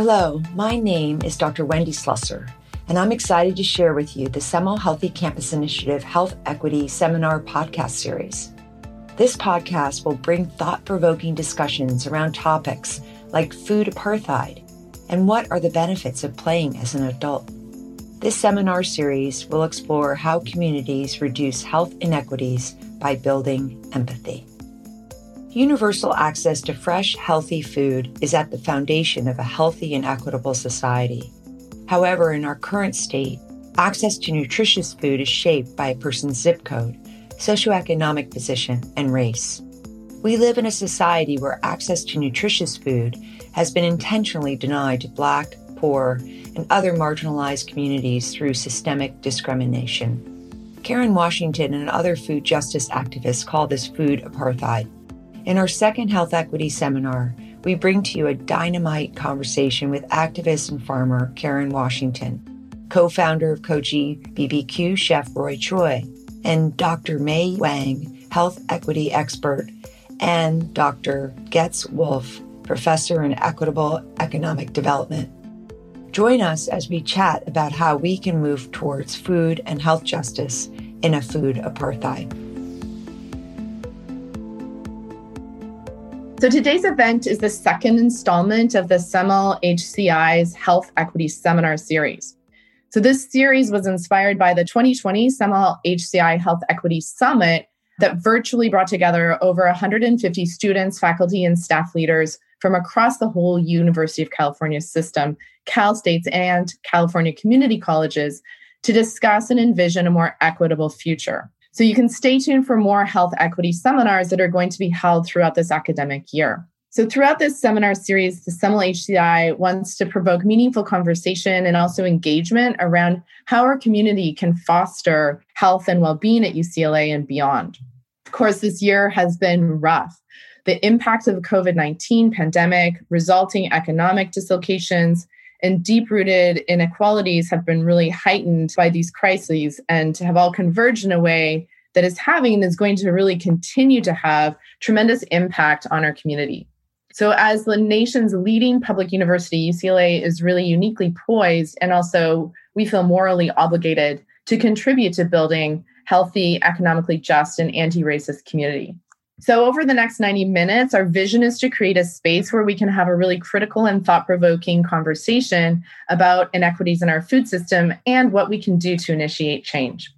Hello, my name is Dr. Wendy Slusser, and I'm excited to share with you the Semel Healthy Campus Initiative Health Equity Seminar podcast series. This podcast will bring thought provoking discussions around topics like food apartheid and what are the benefits of playing as an adult. This seminar series will explore how communities reduce health inequities by building empathy. Universal access to fresh, healthy food is at the foundation of a healthy and equitable society. However, in our current state, access to nutritious food is shaped by a person's zip code, socioeconomic position, and race. We live in a society where access to nutritious food has been intentionally denied to Black, poor, and other marginalized communities through systemic discrimination. Karen Washington and other food justice activists call this food apartheid. In our second health equity seminar, we bring to you a dynamite conversation with activist and farmer Karen Washington, co founder of Kogi BBQ chef Roy Choi, and Dr. May Wang, health equity expert, and Dr. Goetz Wolff, professor in equitable economic development. Join us as we chat about how we can move towards food and health justice in a food apartheid. So today's event is the second installment of the Semel HCI's Health Equity Seminar Series. So this series was inspired by the 2020 Semel HCI Health Equity Summit that virtually brought together over 150 students, faculty, and staff leaders from across the whole University of California system, Cal States, and California community colleges to discuss and envision a more equitable future. So you can stay tuned for more health equity seminars that are going to be held throughout this academic year. So, throughout this seminar series, the Semel HCI wants to provoke meaningful conversation and also engagement around how our community can foster health and well being at UCLA and beyond. Of course, this year has been rough. The impact of the COVID 19 pandemic, resulting economic dislocations, and deep rooted inequalities have been really heightened by these crises and have all converged in a way that is having and is going to really continue to have tremendous impact on our community. So, as the nation's leading public university, UCLA is really uniquely poised and also we feel morally obligated to contribute to building healthy, economically just, and anti racist community. So, over the next 90 minutes, our vision is to create a space where we can have a really critical and thought provoking conversation about inequities in our food system and what we can do to initiate change.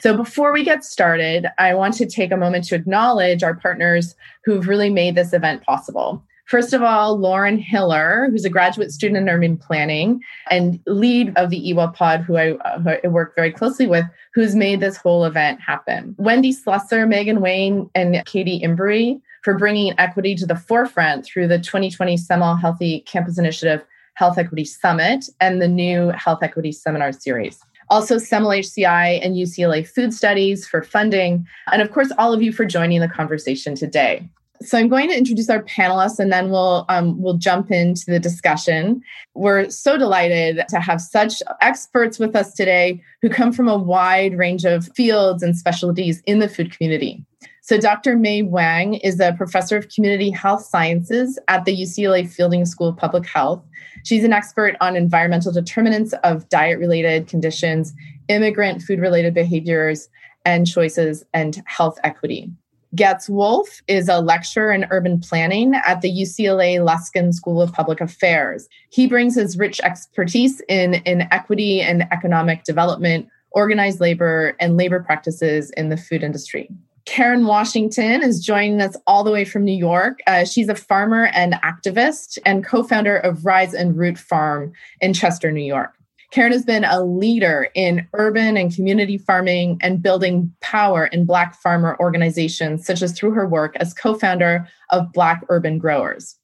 So, before we get started, I want to take a moment to acknowledge our partners who've really made this event possible. First of all, Lauren Hiller, who's a graduate student in urban planning and lead of the EWA pod, who I, who I work very closely with, who's made this whole event happen. Wendy Slusser, Megan Wayne, and Katie Embry for bringing equity to the forefront through the 2020 Semel Healthy Campus Initiative Health Equity Summit and the new Health Equity Seminar Series also Semel HCI and UCLA Food Studies for funding, and of course, all of you for joining the conversation today. So I'm going to introduce our panelists, and then we'll um, we'll jump into the discussion. We're so delighted to have such experts with us today who come from a wide range of fields and specialties in the food community. So Dr. May Wang is a professor of community health sciences at the UCLA Fielding School of Public Health. She's an expert on environmental determinants of diet-related conditions, immigrant food-related behaviors and choices, and health equity. Goetz Wolff is a lecturer in urban planning at the UCLA Luskin School of Public Affairs. He brings his rich expertise in, in equity and economic development, organized labor, and labor practices in the food industry. Karen Washington is joining us all the way from New York. Uh, she's a farmer and activist and co founder of Rise and Root Farm in Chester, New York. Karen has been a leader in urban and community farming and building power in Black farmer organizations, such as through her work as co founder of Black Urban Growers.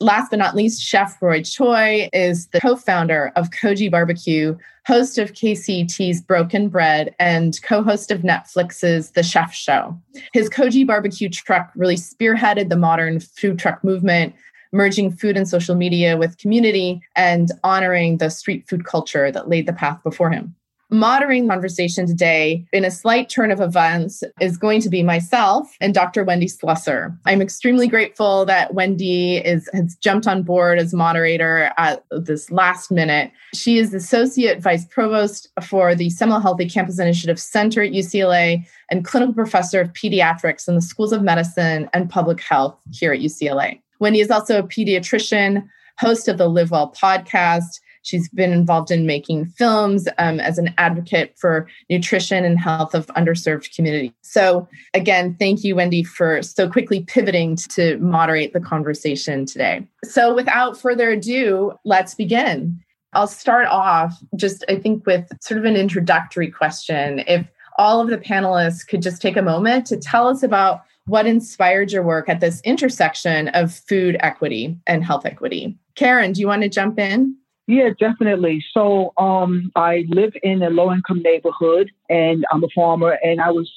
Last but not least, Chef Roy Choi is the co founder of Kogi Barbecue, host of KCET's Broken Bread, and co host of Netflix's The Chef Show. His Kogi Barbecue truck really spearheaded the modern food truck movement, merging food and social media with community and honoring the street food culture that laid the path before him. Moderating conversation today in a slight turn of events is going to be myself and Dr. Wendy Slusser. I'm extremely grateful that Wendy is has jumped on board as moderator at this last minute. She is Associate Vice Provost for the Semel Healthy Campus Initiative Center at UCLA and Clinical Professor of Pediatrics in the Schools of Medicine and Public Health here at UCLA. Wendy is also a pediatrician, host of the Live Well podcast, She's been involved in making films um, as an advocate for nutrition and health of underserved communities. So, again, thank you, Wendy, for so quickly pivoting to moderate the conversation today. So, without further ado, let's begin. I'll start off just, I think, with sort of an introductory question. If all of the panelists could just take a moment to tell us about what inspired your work at this intersection of food equity and health equity. Karen, do you want to jump in? Yeah, definitely. So um, I live in a low income neighborhood and I'm a farmer and I was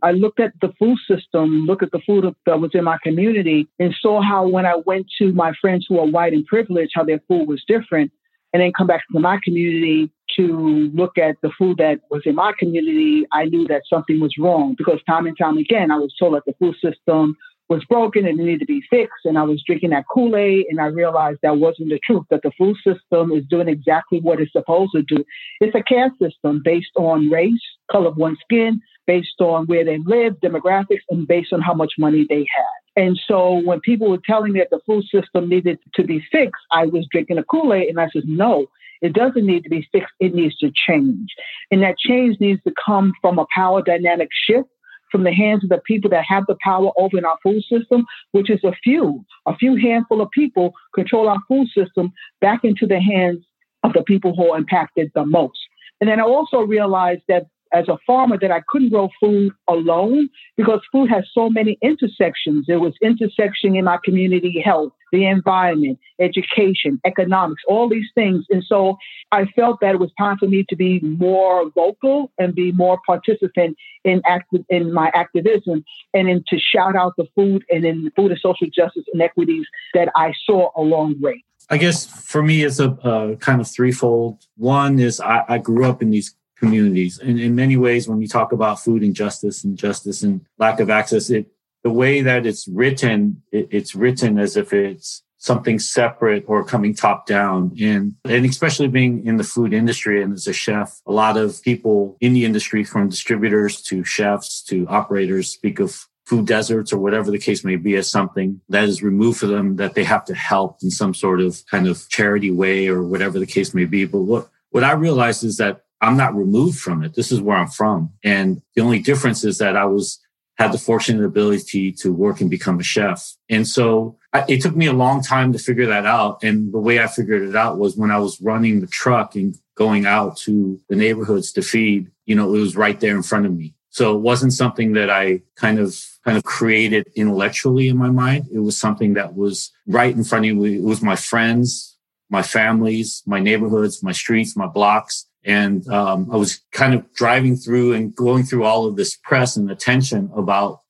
I looked at the food system, looked at the food that was in my community and saw how when I went to my friends who are white and privileged, how their food was different. And then come back to my community to look at the food that was in my community, I knew that something was wrong because time and time again I was told that the food system was broken and it needed to be fixed. And I was drinking that Kool Aid, and I realized that wasn't the truth, that the food system is doing exactly what it's supposed to do. It's a caste system based on race, color of one's skin, based on where they live, demographics, and based on how much money they have. And so when people were telling me that the food system needed to be fixed, I was drinking a Kool Aid, and I said, no. It doesn't need to be fixed. It needs to change. And that change needs to come from a power dynamic shift from the hands of the people that have the power over in our food system, which is a few, a few handful of people control our food system back into the hands of the people who are impacted the most. And then I also realized that as a farmer that I couldn't grow food alone because food has so many intersections. There was intersection in my community health, the environment, education, economics, all these things. And so I felt that it was time for me to be more vocal and be more participant in in my activism and then to shout out the food and in food and social justice inequities that I saw along the way. I guess for me, it's a, a kind of threefold. One is I, I grew up in these communities. And in many ways, when you talk about food injustice and justice and lack of access, it the way that it's written, it, it's written as if it's something separate or coming top down. And, and especially being in the food industry and as a chef, a lot of people in the industry from distributors to chefs to operators speak of food deserts or whatever the case may be as something that is removed for them that they have to help in some sort of kind of charity way or whatever the case may be. But what, what I realized is that I'm not removed from it. This is where I'm from. And the only difference is that I was, had the fortunate ability to work and become a chef. And so I, it took me a long time to figure that out. And the way I figured it out was when I was running the truck and going out to the neighborhoods to feed, you know, it was right there in front of me. So it wasn't something that I kind of kind of created intellectually in my mind. It was something that was right in front of me. It was my friends, my families, my neighborhoods, my streets, my blocks. And um, I was kind of driving through and going through all of this press and attention about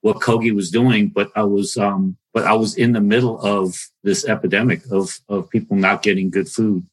what Kogi was doing, but I was, um, but I was in the middle of this epidemic of of people not getting good food,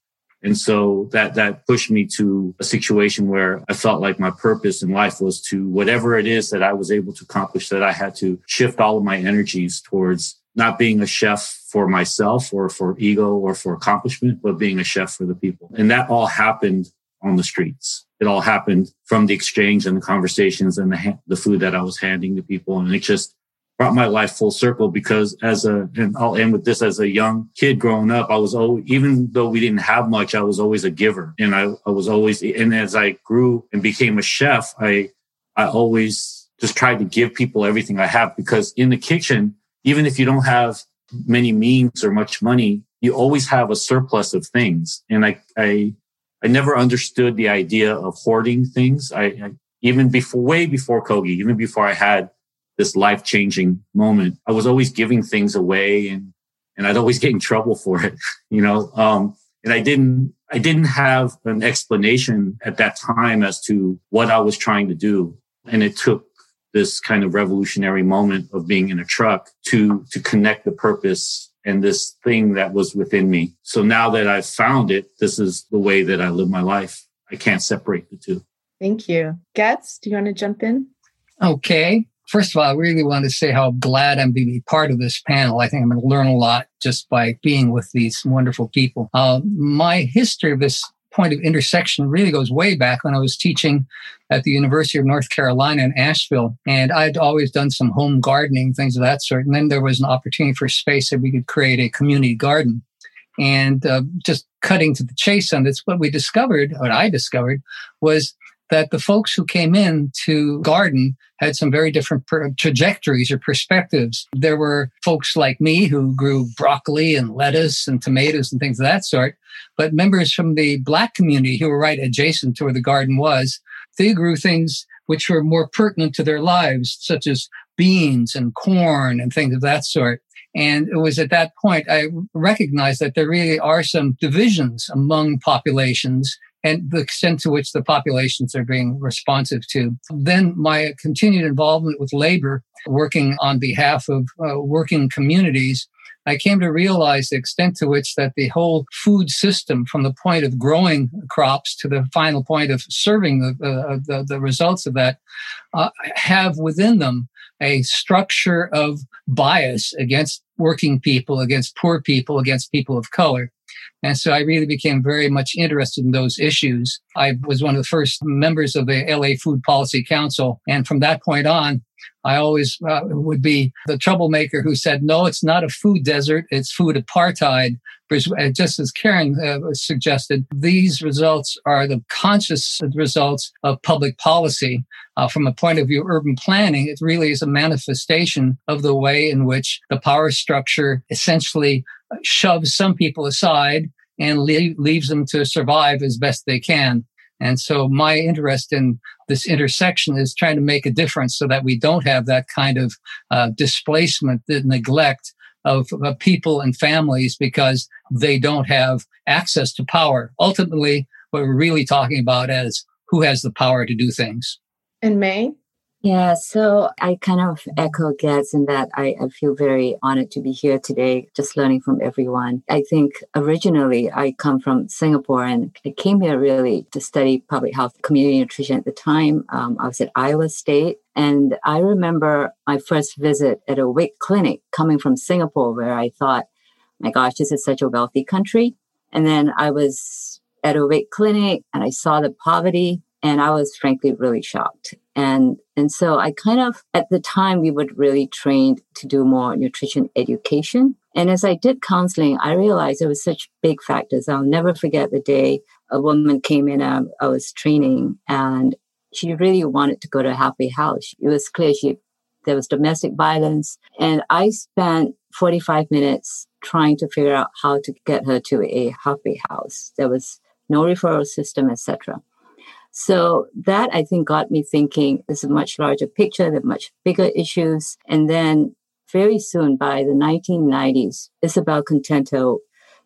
and so that that pushed me to a situation where I felt like my purpose in life was to whatever it is that I was able to accomplish, that I had to shift all of my energies towards not being a chef for myself or for ego or for accomplishment, but being a chef for the people. And that all happened on the streets. It all happened from the exchange and the conversations and the, the food that I was handing to people. And it just brought my life full circle because as a, and I'll end with this, as a young kid growing up, I was always, even though we didn't have much, I was always a giver. And I, I was always, and as I grew and became a chef, I, I always just tried to give people everything I have because in the kitchen, even if you don't have many means or much money, you always have a surplus of things. And I, I I never understood the idea of hoarding things. I, I even before, way before Kogi, even before I had this life changing moment, I was always giving things away and, and I'd always get in trouble for it, you know? Um, and I didn't, I didn't have an explanation at that time as to what I was trying to do. And it took this kind of revolutionary moment of being in a truck to, to connect the purpose and this thing that was within me. So now that I've found it, this is the way that I live my life. I can't separate the two. Thank you. Goetz, do you want to jump in? Okay. First of all, I really want to say how glad I'm to be part of this panel. I think I'm going to learn a lot just by being with these wonderful people. Uh, my history of this point of intersection really goes way back when I was teaching at the University of North Carolina in Asheville. And I'd always done some home gardening, things of that sort. And then there was an opportunity for space that we could create a community garden. And uh, just cutting to the chase on this, what we discovered, what I discovered, was that the folks who came in to garden had some very different per- trajectories or perspectives. There were folks like me who grew broccoli and lettuce and tomatoes and things of that sort. But members from the black community who were right adjacent to where the garden was, they grew things which were more pertinent to their lives, such as beans and corn and things of that sort. And it was at that point I recognized that there really are some divisions among populations and the extent to which the populations are being responsive to. Then my continued involvement with labor, working on behalf of uh, working communities, I came to realize the extent to which that the whole food system, from the point of growing crops to the final point of serving the, uh, the, the, results of that, uh, have within them a structure of bias against working people, against poor people, against people of color. And so I really became very much interested in those issues. I was one of the first members of the LA Food Policy Council. And from that point on, I always uh, would be the troublemaker who said, no, it's not a food desert, it's food apartheid. Uh, just as Karen uh, suggested, these results are the conscious results of public policy. Uh, from a point of view urban planning, it really is a manifestation of the way in which the power structure essentially shoves some people aside and leave, leaves them to survive as best they can. And so my interest in this intersection is trying to make a difference so that we don't have that kind of uh, displacement, the neglect of, of people and families because they don't have access to power. Ultimately, what we're really talking about is who has the power to do things. And May? Yeah, so I kind of echo Goetz in that I, I, feel very honored to be here today, just learning from everyone. I think originally I come from Singapore and I came here really to study public health, community nutrition at the time. Um, I was at Iowa State. And I remember my first visit at a WIC clinic coming from Singapore, where I thought, my gosh, this is such a wealthy country. And then I was at a WIC clinic and I saw the poverty and I was frankly really shocked. And and so I kind of at the time we were really trained to do more nutrition education. And as I did counseling, I realized there was such big factors. I'll never forget the day a woman came in. Um, I was training, and she really wanted to go to a happy house. It was clear she there was domestic violence, and I spent 45 minutes trying to figure out how to get her to a happy house. There was no referral system, etc. So that I think got me thinking there's a much larger picture, there are much bigger issues. And then very soon by the 1990s, Isobel Contento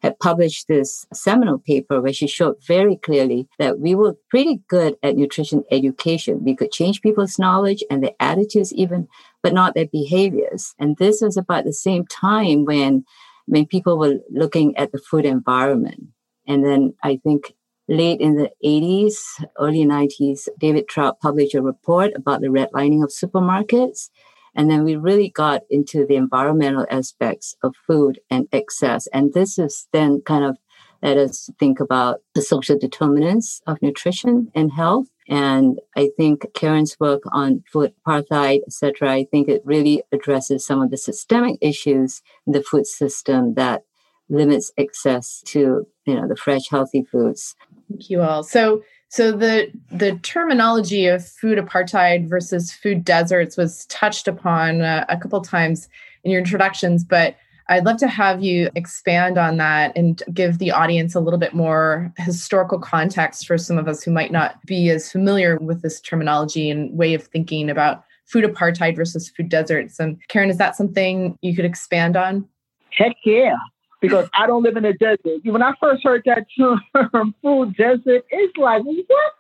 had published this seminal paper where she showed very clearly that we were pretty good at nutrition education. We could change people's knowledge and their attitudes even, but not their behaviors. And this was about the same time when when people were looking at the food environment. And then I think late in the 80s, early 90s, David Trout published a report about the redlining of supermarkets. And then we really got into the environmental aspects of food and excess. And this is then kind of let us to think about the social determinants of nutrition and health. And I think Karen's work on food apartheid, etc., I think it really addresses some of the systemic issues in the food system that limits access to you know the fresh healthy foods Thank you all. So so the the terminology of food apartheid versus food deserts was touched upon uh, a couple times in your introductions, but I'd love to have you expand on that and give the audience a little bit more historical context for some of us who might not be as familiar with this terminology and way of thinking about food apartheid versus food deserts. And Karen, is that something you could expand on? Heck yeah because I don't live in a desert. When I first heard that term, food desert, it's like, what?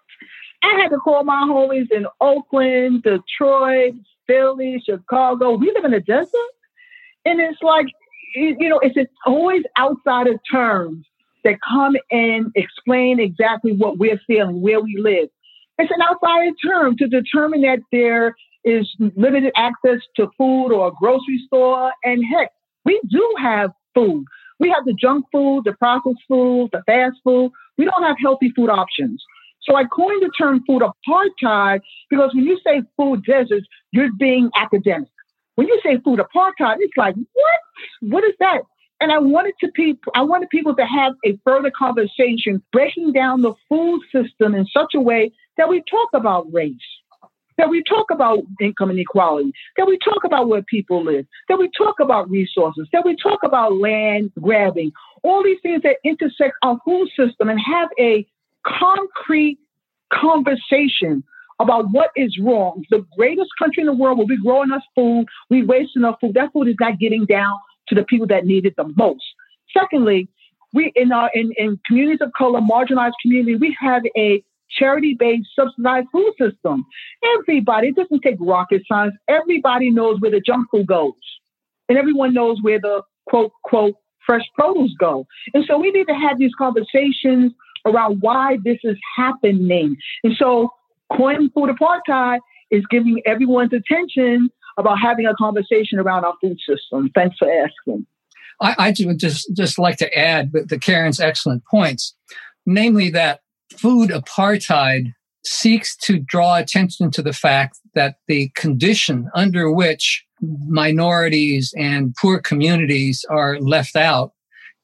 I had to call my homies in Oakland, Detroit, Philly, Chicago. We live in a desert. And it's like, you know, it's, always outside of terms. that come and explain exactly what we're feeling, where we live. It's an outside term to determine that there is limited access to food or a grocery store. And heck, we do have food. We have the junk food, the processed food, the fast food. We don't have healthy food options. So I coined the term food apartheid because when you say food deserts, you're being academic. When you say food apartheid, it's like, what? What is that? And I wanted to people, I wanted people to have a further conversation, breaking down the food system in such a way that we talk about race, that we talk about income inequality, that we talk about where people live, that we talk about resources, that we talk about land grabbing, all these things that intersect our food system and have a concrete conversation about what is wrong. The greatest country in the world will be growing us food, we waste enough food. That food is not getting down to the people that need it the most. Secondly, we in our in, in communities of color, marginalized community, we have a charity-based subsidized food system. Everybody, it doesn't take rocket science. Everybody knows where the junk food goes. And everyone knows where the quote, quote, fresh produce go. And so we need to have these conversations around why this is happening. And so coining food apartheid is giving everyone's attention about having a conversation around our food system. Thanks for asking. I, I would just, just like to add to Karen's excellent points, namely that food apartheid seeks to draw attention to the fact that the condition under which minorities and poor communities are left out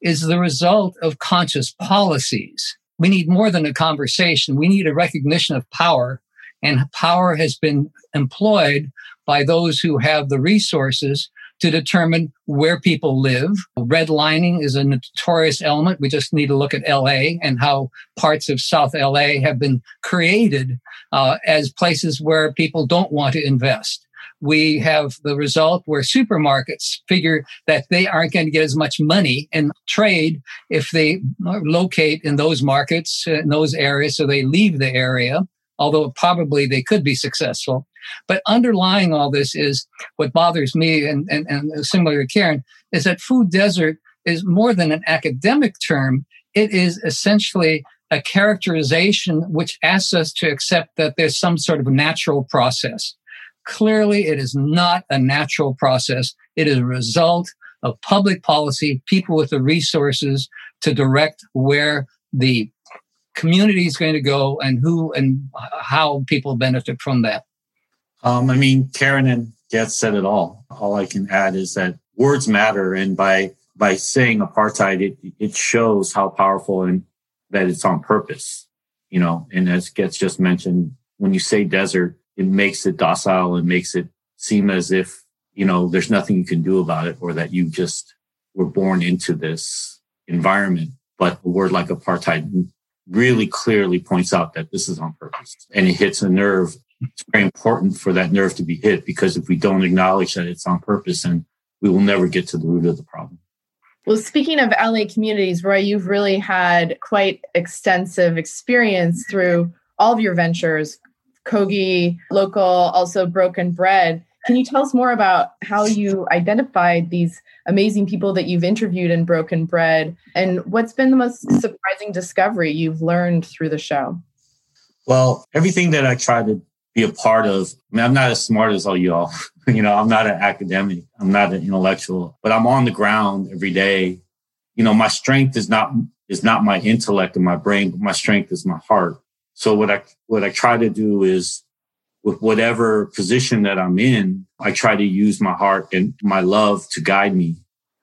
is the result of conscious policies. We need more than a conversation. We need a recognition of power and power has been employed by those who have the resources to determine where people live. Redlining is a notorious element. We just need to look at LA and how parts of South LA have been created uh, as places where people don't want to invest. We have the result where supermarkets figure that they aren't going to get as much money in trade if they locate in those markets, in those areas, so they leave the area although probably they could be successful. But underlying all this is what bothers me and, and, and similar to Karen is that food desert is more than an academic term. It is essentially a characterization which asks us to accept that there's some sort of natural process. Clearly, it is not a natural process. It is a result of public policy, people with the resources to direct where the community is going to go and who and how people benefit from that? Um, I mean, Karen and Get said it all. All I can add is that words matter. And by, by saying apartheid, it, it shows how powerful and that it's on purpose, you know, and as Goetz just mentioned, when you say desert, it makes it docile and makes it seem as if, you know, there's nothing you can do about it or that you just were born into this environment. But a word like apartheid really clearly points out that this is on purpose and it hits a nerve. It's very important for that nerve to be hit because if we don't acknowledge that it's on purpose, then we will never get to the root of the problem. Well, speaking of LA communities, Roy, you've really had quite extensive experience through all of your ventures, Kogi, local, also Broken Bread. Can you tell us more about how you identified these amazing people that you've interviewed in Broken Bread and what's been the most surprising discovery you've learned through the show? Well, everything that I try to be a part of, I mean, I'm not as smart as all y'all. you know, I'm not an academic, I'm not an intellectual, but I'm on the ground every day. You know, my strength is not is not my intellect and my brain, but my strength is my heart. So what I what I try to do is with whatever position that I'm in, I try to use my heart and my love to guide me,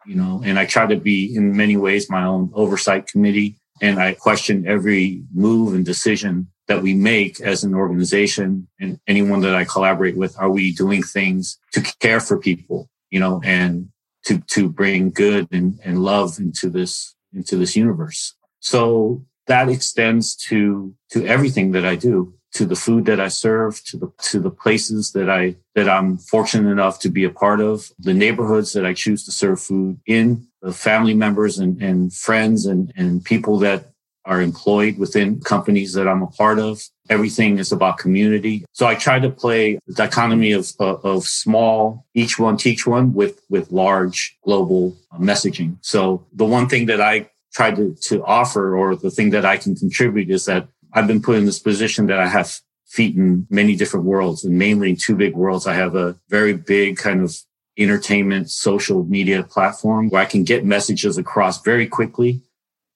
you know, and I try to be in many ways my own oversight committee. And I question every move and decision that we make as an organization and anyone that I collaborate with. Are we doing things to care for people, you know, and to, to bring good and, and love into this, into this universe? So that extends to, to everything that I do to the food that I serve, to the to the places that I that I'm fortunate enough to be a part of, the neighborhoods that I choose to serve food in, the family members and, and friends and, and people that are employed within companies that I'm a part of. Everything is about community. So I try to play the dichotomy of, of small, each one teach one with, with large global uh, messaging. So the one thing that I try to, to offer or the thing that I can contribute is that I've been put in this position that I have feet in many different worlds and mainly in two big worlds. I have a very big kind of entertainment social media platform where I can get messages across very quickly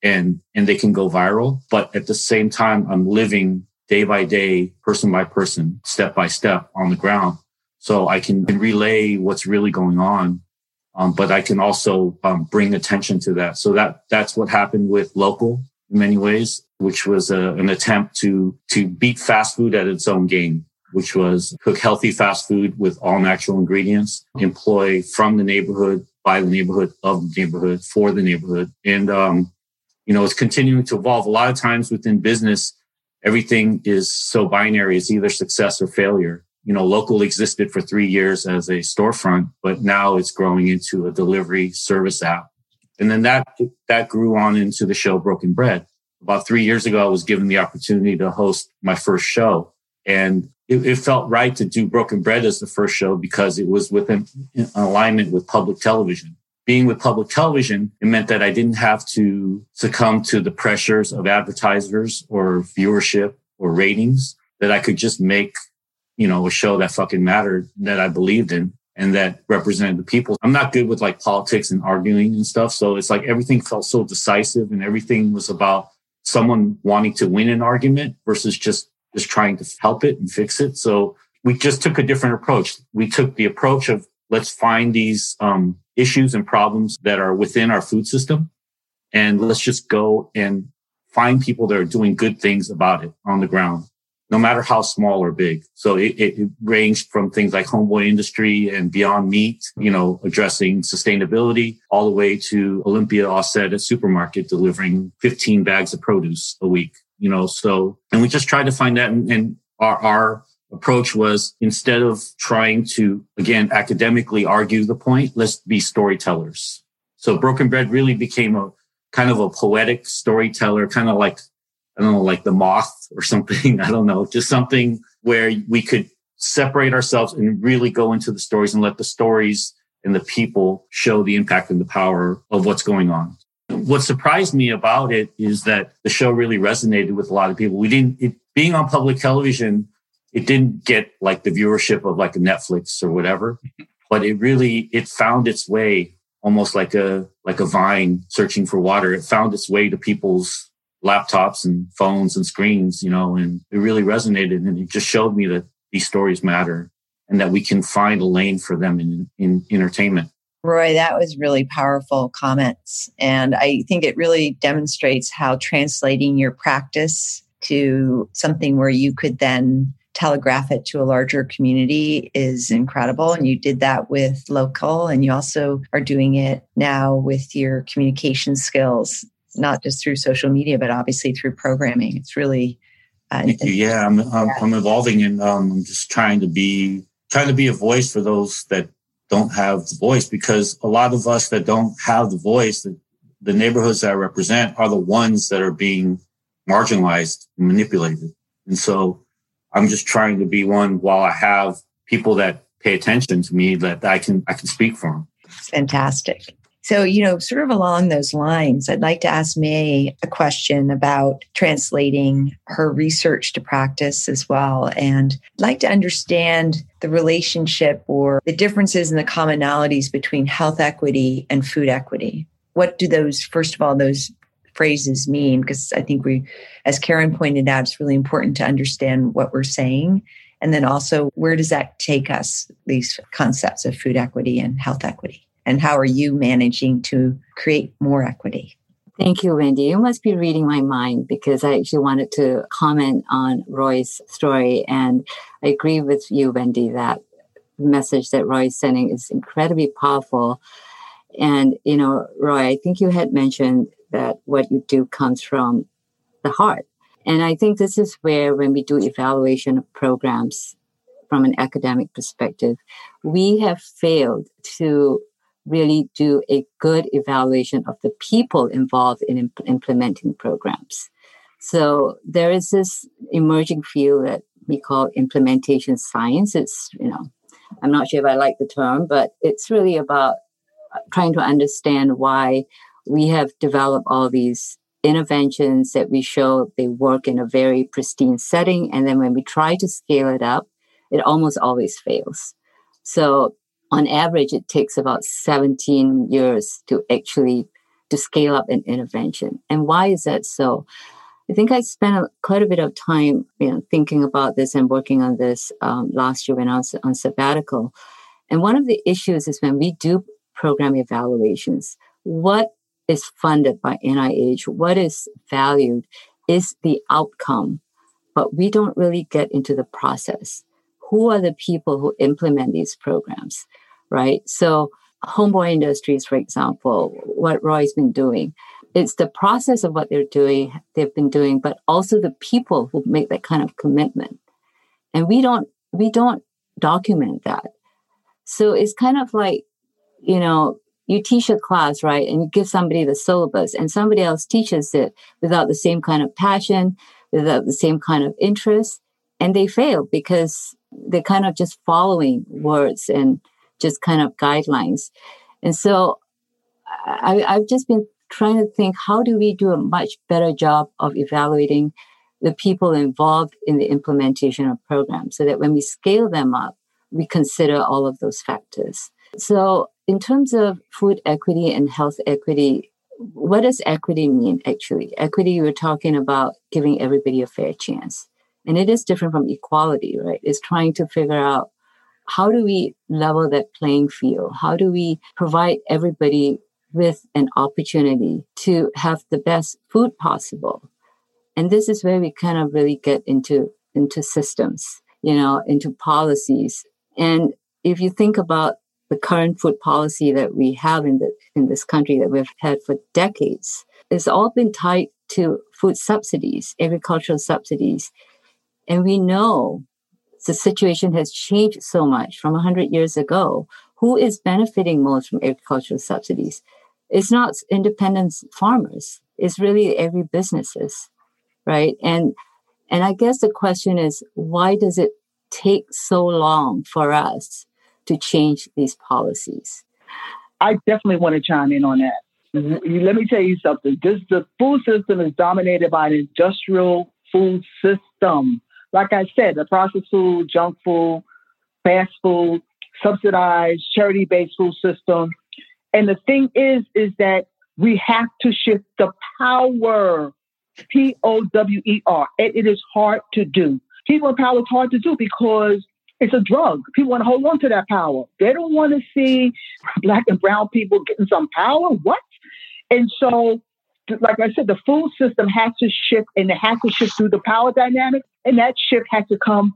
and, and they can go viral. But at the same time, I'm living day by day, person by person, step by step on the ground. So I can relay what's really going on. Um, but I can also um, bring attention to that. So that that's what happened with local in many ways, which was a, an attempt to to beat fast food at its own game, which was cook healthy fast food with all natural ingredients, employ from the neighborhood, by the neighborhood, of the neighborhood, for the neighborhood, and um, you know, it's continuing to evolve. A lot of times within business, everything is so binary. It's either success or failure you know, local existed for three years as a storefront, but now it's growing into a delivery service app. And then that, that grew on into the show Broken Bread. About three years ago, I was given the opportunity to host my first show and it, it felt right to do Broken Bread as the first show because it was within alignment with public television. Being with public television, it meant that I didn't have to succumb to the pressures of advertisers or viewership or ratings, that I could just make you know, a show that fucking mattered that I believed in and that represented the people. I'm not good with like politics and arguing and stuff. So it's like everything felt so decisive and everything was about someone wanting to win an argument versus just, just trying to help it and fix it. So we just took a different approach. We took the approach of let's find these um, issues and problems that are within our food system and let's just go and find people that are doing good things about it on the ground no matter how small or big. So it, it, ranged from things like homeboy industry and beyond meat, you know, addressing sustainability all the way to Olympia Offset at supermarket delivering 15 bags of produce a week, you know, so, and we just tried to find that and, and our, our approach was instead of trying to, again, academically argue the point, let's be storytellers. So Broken Bread really became a kind of a poetic storyteller, kind of like I don't know, like the moth or something. I don't know, just something where we could separate ourselves and really go into the stories and let the stories and the people show the impact and the power of what's going on. What surprised me about it is that the show really resonated with a lot of people. We didn't, it, being on public television, it didn't get like the viewership of like a Netflix or whatever, but it really, it found its way almost like a, like a vine searching for water. It found its way to people's laptops and phones and screens, you know, and it really resonated. And it just showed me that these stories matter and that we can find a lane for them in, in entertainment. Roy, that was really powerful comments. And I think it really demonstrates how translating your practice to something where you could then telegraph it to a larger community is incredible. And you did that with local, and you also are doing it now with your communication skills not just through social media, but obviously through programming. It's really uh, yeah. I'm, I'm. I'm evolving and um, I'm just trying to be trying to be a voice for those that don't have the voice because a lot of us that don't have the voice, the, the neighborhoods that I represent are the ones that are being marginalized and manipulated. And so I'm just trying to be one while I have people that pay attention to me that I can I can speak for them. Fantastic. So, you know, sort of along those lines, I'd like to ask May a question about translating her research to practice as well. And I'd like to understand the relationship or the differences and the commonalities between health equity and food equity. What do those, first of all, those phrases mean? Because I think we, as Karen pointed out, it's really important to understand what we're saying. And then also, where does that take us, these concepts of food equity and health equity? and how are you managing to create more equity? Thank you, Wendy. You must be reading my mind because I actually wanted to comment on Roy's story. And I agree with you, Wendy, that message that Roy is sending is incredibly powerful. And, you know, Roy, I think you had mentioned that what you do comes from the heart. And I think this is where, when we do evaluation of programs from an academic perspective, we have failed to really do a good evaluation of the people involved in imp- implementing programs. So there is this emerging field that we call implementation science. It's, you know, I'm not sure if I like the term, but it's really about trying to understand why we have developed all these interventions that we show they work in a very pristine setting. And then when we try to scale it up, it almost always fails. So on average, it takes about 17 years to actually to scale up an intervention. And why is that so? I think I spent a, quite a bit of time, you know, thinking about this and working on this um, last year when I was on sabbatical. And one of the issues is when we do program evaluations, what is funded by NIH, what is valued is the outcome, but we don't really get into the process. Who are the people who implement these programs, right? So, Homeboy Industries, for example, what Roy's been doing, it's the process of what they're doing, they've been doing, but also the people who make that kind of commitment. And we don't, we don't document that. So it's kind of like, you know, you teach a class, right? And you give somebody the syllabus and somebody else teaches it without the same kind of passion, without the same kind of interest. And they fail because they're kind of just following words and just kind of guidelines. And so I, I've just been trying to think how do we do a much better job of evaluating the people involved in the implementation of programs so that when we scale them up, we consider all of those factors. So in terms of food equity and health equity, what does equity mean actually? Equity, we're talking about giving everybody a fair chance. And it is different from equality, right? It's trying to figure out how do we level that playing field? How do we provide everybody with an opportunity to have the best food possible? And this is where we kind of really get into, into systems, you know, into policies. And if you think about the current food policy that we have in the in this country that we've had for decades has all been tied to food subsidies, agricultural subsidies. And we know the situation has changed so much from 100 years ago. Who is benefiting most from agricultural subsidies? It's not independent farmers. It's really every businesses, right? And and I guess the question is, why does it take so long for us to change these policies? I definitely want to chime in on that. Mm-hmm. Let me tell you something. This the food system is dominated by an industrial food system. Like I said, the processed food, junk food, fast food, subsidized, charity-based food system. And the thing is, is that we have to shift the power. P O W E R. And it is hard to do. People in power is hard to do because it's a drug. People want to hold on to that power. They don't want to see black and brown people getting some power. What? And so, like I said, the food system has to shift and it has to shift through the power dynamic. And that shift has to come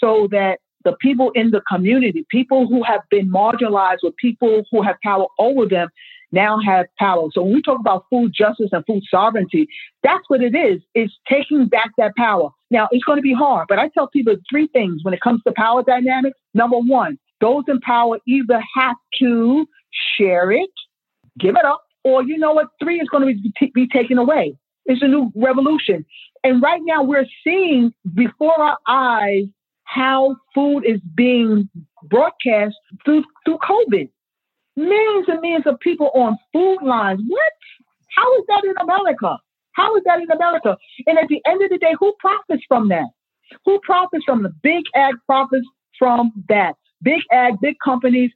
so that the people in the community, people who have been marginalized or people who have power over them, now have power. So when we talk about food justice and food sovereignty, that's what it is. It's taking back that power. Now it's going to be hard, but I tell people three things when it comes to power dynamics. Number one, those in power either have to share it, give it up, or you know what, three is going to be, t- be taken away. It's a new revolution. And right now we're seeing before our eyes how food is being broadcast through through COVID. Millions and millions of people on food lines. What? How is that in America? How is that in America? And at the end of the day, who profits from that? Who profits from the big ag profits from that? Big ag, big companies.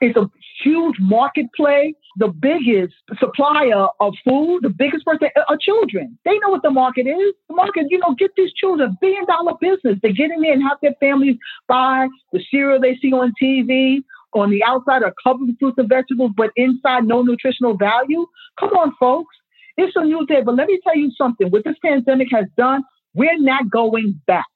It's a huge market play. The biggest supplier of food, the biggest person uh, are children. They know what the market is. The market, you know, get these children, billion dollar business. They get in there and have their families buy the cereal they see on TV on the outside are covered with fruits and vegetables, but inside no nutritional value. Come on, folks. It's a new day. But let me tell you something. What this pandemic has done, we're not going back.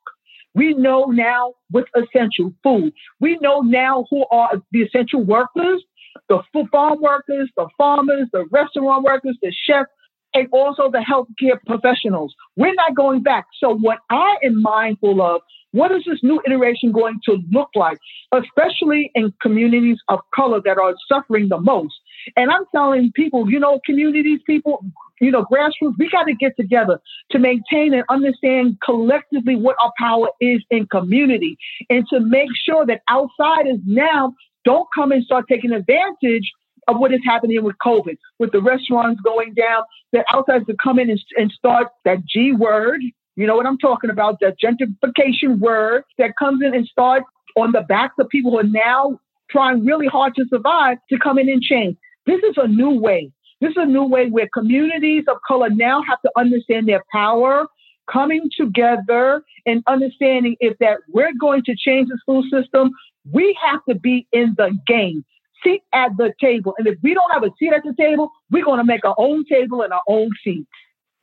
We know now what's essential food. We know now who are the essential workers, the farm workers, the farmers, the restaurant workers, the chefs, and also the healthcare professionals. We're not going back. So what I am mindful of what is this new iteration going to look like, especially in communities of color that are suffering the most? And I'm telling people, you know, communities, people, you know, grassroots, we got to get together to maintain and understand collectively what our power is in community and to make sure that outsiders now don't come and start taking advantage of what is happening with COVID, with the restaurants going down, that outsiders to come in and, and start that G word. You know what I'm talking about? That gentrification word that comes in and starts on the backs of people who are now trying really hard to survive to come in and change. This is a new way. This is a new way where communities of color now have to understand their power, coming together and understanding if that we're going to change the school system, we have to be in the game, seat at the table. And if we don't have a seat at the table, we're going to make our own table and our own seats.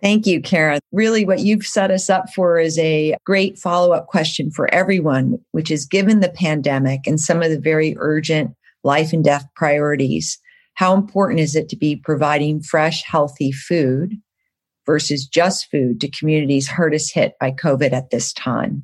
Thank you, Kara. Really, what you've set us up for is a great follow up question for everyone, which is given the pandemic and some of the very urgent life and death priorities, how important is it to be providing fresh, healthy food versus just food to communities hardest hit by COVID at this time?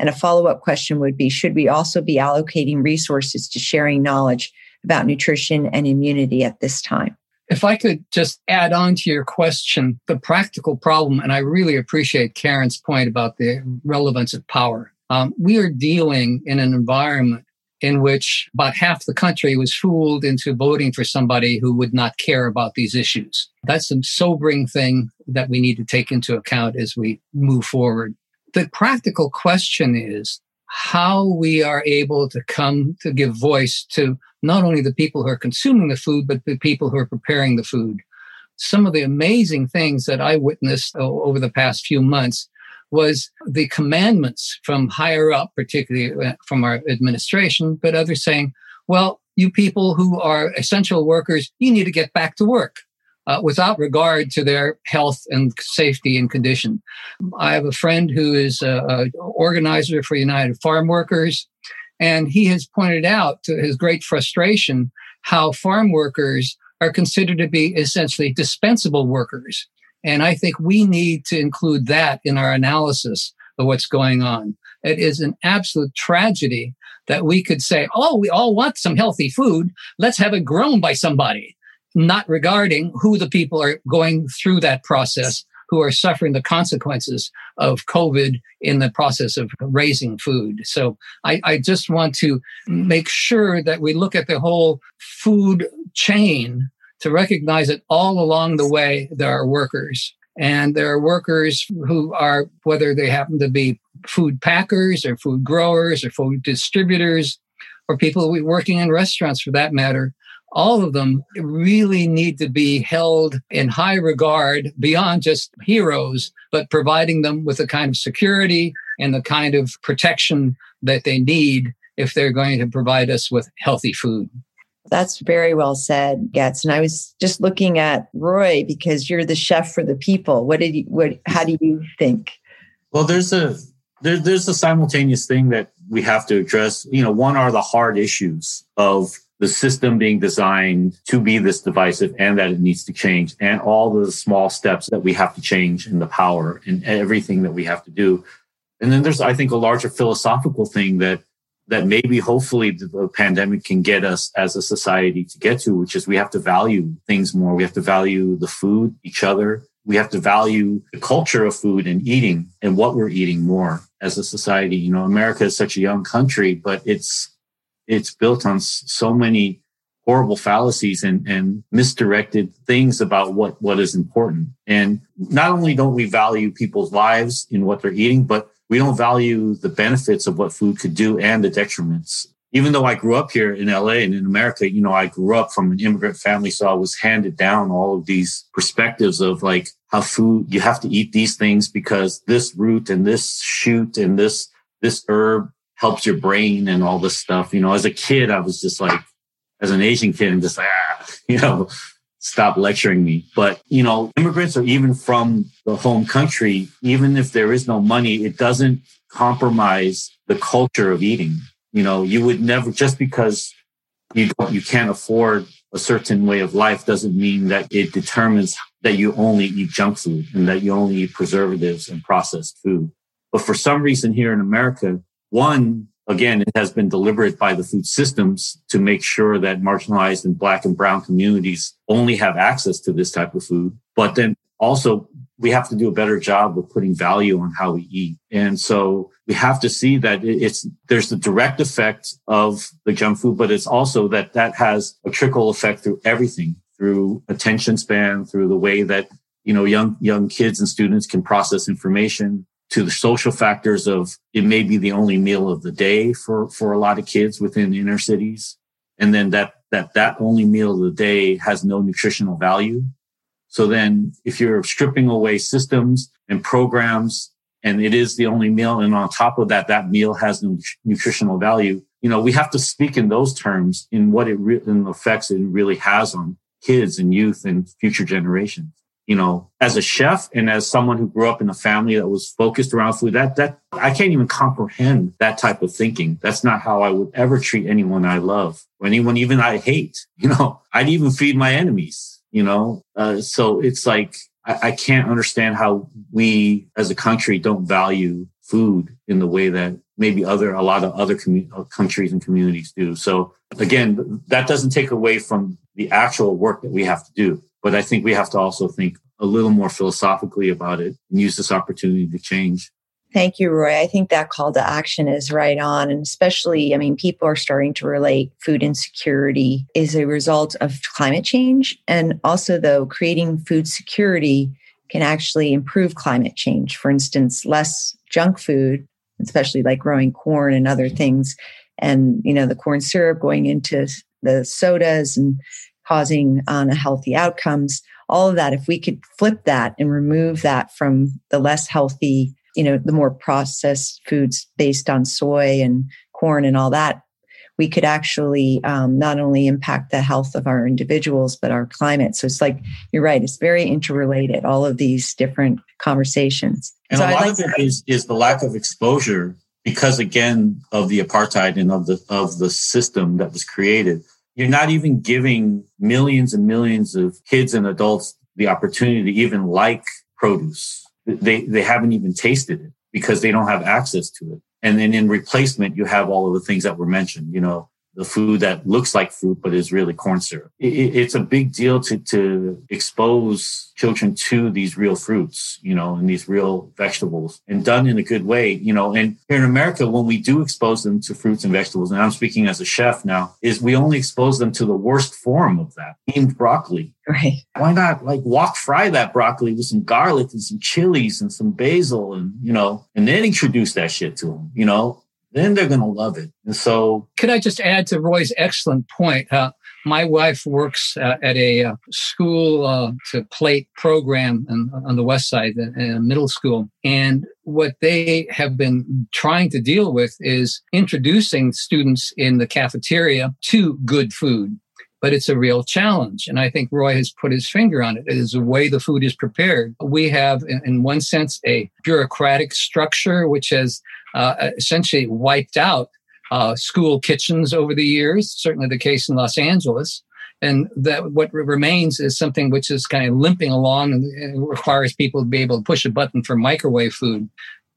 And a follow up question would be Should we also be allocating resources to sharing knowledge about nutrition and immunity at this time? If I could just add on to your question, the practical problem, and I really appreciate Karen's point about the relevance of power. Um, we are dealing in an environment in which about half the country was fooled into voting for somebody who would not care about these issues. That's a sobering thing that we need to take into account as we move forward. The practical question is how we are able to come to give voice to not only the people who are consuming the food, but the people who are preparing the food. Some of the amazing things that I witnessed over the past few months was the commandments from higher up, particularly uh, from our administration, but others saying, well, you people who are essential workers, you need to get back to work. Uh, without regard to their health and safety and condition. I have a friend who is an organizer for United Farm Workers, and he has pointed out to his great frustration how farm workers are considered to be essentially dispensable workers. And I think we need to include that in our analysis of what's going on. It is an absolute tragedy that we could say, oh, we all want some healthy food. Let's have it grown by somebody, not regarding who the people are going through that process who are suffering the consequences of COVID in the process of raising food. So I, I, just want to make sure that we look at the whole food chain to recognize that all along the way there are workers. And there are workers who are, whether they happen to be food packers or food growers or food distributors or people working in restaurants for that matter, all of them really need to be held in high regard beyond just heroes, but providing them with the kind of security and the kind of protection that they need if they're going to provide us with healthy food. That's very well said, Goetz. And I was just looking at Roy because you're the chef for the people. What did you, what, how do you think? Well, there's a, there, there's a simultaneous thing that we have to address. You know, one are the hard issues of the system being designed to be this divisive and that it needs to change and all the small steps that we have to change in the power and everything that we have to do. And then there's, I think, a larger philosophical thing that that maybe hopefully the pandemic can get us as a society to get to, which is we have to value things more. We have to value the food, each other. We have to value the culture of food and eating and what we're eating more as a society. You know, America is such a young country, but it's, it's built on so many horrible fallacies and, and misdirected things about what, what is important. And not only don't we value people's lives in what they're eating, but we don't value the benefits of what food could do and the detriments. Even though I grew up here in LA and in America, you know, I grew up from an immigrant family. So I was handed down all of these perspectives of like how food, you have to eat these things because this root and this shoot and this, this herb helps your brain and all this stuff. You know, as a kid, I was just like, as an Asian kid, I'm just like, ah, you know, stop lecturing me. But, you know, immigrants or even from the home country, even if there is no money, it doesn't compromise the culture of eating. You know, you would never, just because you you can't afford a certain way of life doesn't mean that it determines that you only eat junk food and that you only eat preservatives and processed food. But for some reason here in America, one, again, it has been deliberate by the food systems to make sure that marginalized and black and brown communities only have access to this type of food. But then also we have to do a better job of putting value on how we eat. And so we have to see that it's, there's the direct effect of the junk food, but it's also that that has a trickle effect through everything, through attention span, through the way that, you know, young, young kids and students can process information to the social factors of it may be the only meal of the day for, for a lot of kids within inner cities. And then that, that, that only meal of the day has no nutritional value so then if you're stripping away systems and programs and it is the only meal and on top of that, that meal has no nutritional value, you know, we have to speak in those terms in what it really, in effects it really has on kids and youth and future generations. You know, as a chef and as someone who grew up in a family that was focused around food, that, that I can't even comprehend that type of thinking. That's not how I would ever treat anyone I love or anyone even I hate. You know, I'd even feed my enemies you know? Uh, so it's like, I, I can't understand how we as a country don't value food in the way that maybe other, a lot of other uh, countries and communities do. So again, that doesn't take away from the actual work that we have to do. But I think we have to also think a little more philosophically about it and use this opportunity to change. Thank you, Roy. I think that call to action is right on. And especially, I mean, people are starting to relate food insecurity is a result of climate change. And also, though, creating food security can actually improve climate change. For instance, less junk food, especially like growing corn and other things, and, you know, the corn syrup going into the sodas and causing unhealthy outcomes. All of that, if we could flip that and remove that from the less healthy you know, the more processed foods based on soy and corn and all that, we could actually um, not only impact the health of our individuals, but our climate. So it's like, you're right, it's very interrelated, all of these different conversations. And so a lot like of it is, is the lack of exposure because again of the apartheid and of the of the system that was created. You're not even giving millions and millions of kids and adults the opportunity to even like produce they, they haven't even tasted it because they don't have access to it. And then in replacement, you have all of the things that were mentioned, you know, the food that looks like fruit but is really corn syrup. It, it's a big deal to to expose children to these real fruits, you know, and these real vegetables, and done in a good way, you know. And here in America, when we do expose them to fruits and vegetables, and I'm speaking as a chef now, is we only expose them to the worst form of that, steamed broccoli. Right. Why not like wok fry that broccoli with some garlic and some chilies and some basil and you know, and then introduce that shit to them, you know? Then they're going to love it. And so, could I just add to Roy's excellent point? Uh, my wife works uh, at a uh, school uh, to plate program in, on the west side, a uh, middle school. And what they have been trying to deal with is introducing students in the cafeteria to good food. But it's a real challenge. And I think Roy has put his finger on it. It is the way the food is prepared. We have, in one sense, a bureaucratic structure, which has uh, essentially wiped out uh, school kitchens over the years, certainly the case in Los Angeles. And that what remains is something which is kind of limping along and requires people to be able to push a button for microwave food.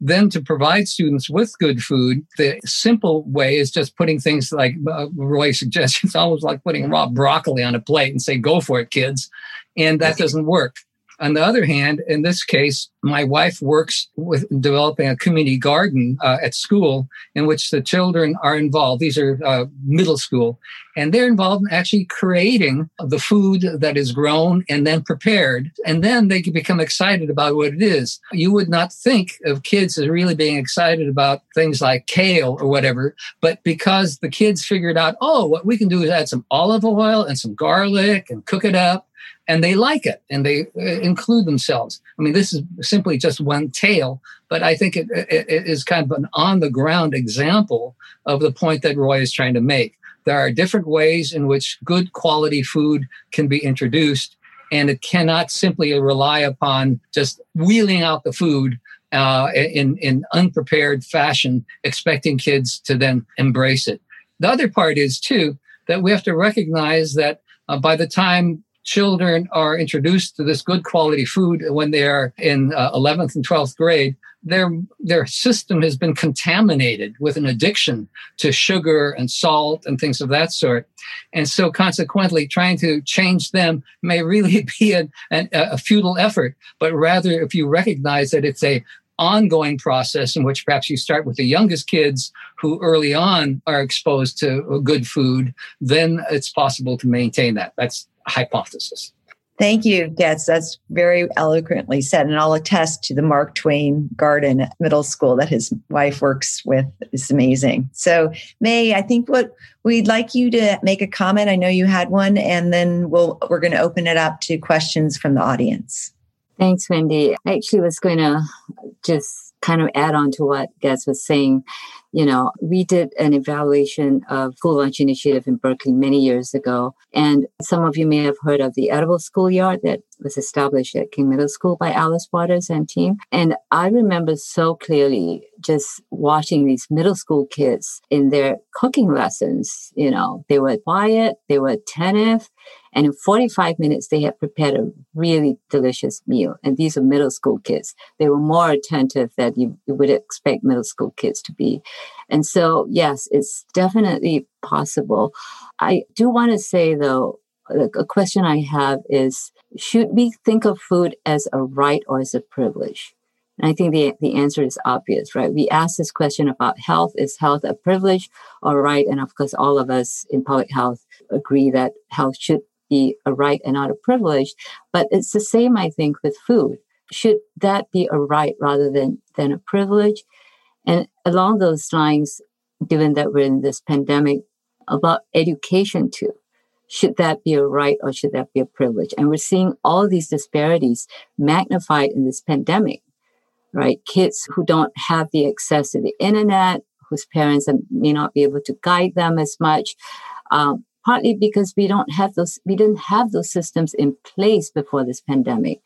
Then to provide students with good food, the simple way is just putting things like uh, Roy suggests. It's almost like putting raw broccoli on a plate and say, "Go for it, kids," and that doesn't work. On the other hand, in this case, my wife works with developing a community garden uh, at school in which the children are involved. These are uh, middle school, and they're involved in actually creating the food that is grown and then prepared. And then they can become excited about what it is. You would not think of kids as really being excited about things like kale or whatever, but because the kids figured out, oh, what we can do is add some olive oil and some garlic and cook it up and they like it and they uh, include themselves. I mean, this is simply just one tale, but I think it, it, it is kind of an on the ground example of the point that Roy is trying to make. There are different ways in which good quality food can be introduced, and it cannot simply rely upon just wheeling out the food uh, in, in unprepared fashion, expecting kids to then embrace it. The other part is, too, that we have to recognize that uh, by the time children are introduced to this good quality food when they are in uh, 11th and 12th grade, their their system has been contaminated with an addiction to sugar and salt and things of that sort. And so consequently trying to change them may really be a, a, futile effort but rather if you recognize that it's a ongoing process in which perhaps you start with the youngest kids who early on are exposed to good food then it's possible to maintain that. That's hypothesis Thank you, Goetz. That's very eloquently said. And I'll attest to the Mark Twain Garden Middle School that his wife works with. It's amazing. So, May, I think what we'd like you to make a comment. I know you had one, and then we'll we're going to open it up to questions from the audience. Thanks, Wendy. I actually was going to just kind of add on to what Goetz was saying you know, we did an evaluation of school lunch initiative in Berkeley many years ago. And some of you may have heard of the edible schoolyard that was established at King Middle School by Alice Waters and team. And I remember so clearly just watching these middle school kids in their cooking lessons. You know, they were quiet, they were attentive, and in 45 minutes, they had prepared a really delicious meal. And these are middle school kids. They were more attentive than you, would expect middle school kids to be. And so, yes, it's definitely possible. I do want to say, though, a question I have is should we think of food as a right or as a privilege? And I think the, the answer is obvious, right? We ask this question about health. Is health a privilege or right? And of course, all of us in public health agree that health should be a right and not a privilege. But it's the same, I think, with food. Should that be a right rather than, than a privilege? And along those lines, given that we're in this pandemic, about education too. Should that be a right or should that be a privilege? And we're seeing all these disparities magnified in this pandemic, right? Kids who don't have the access to the internet, whose parents may not be able to guide them as much, um, partly because we don't have those, we didn't have those systems in place before this pandemic.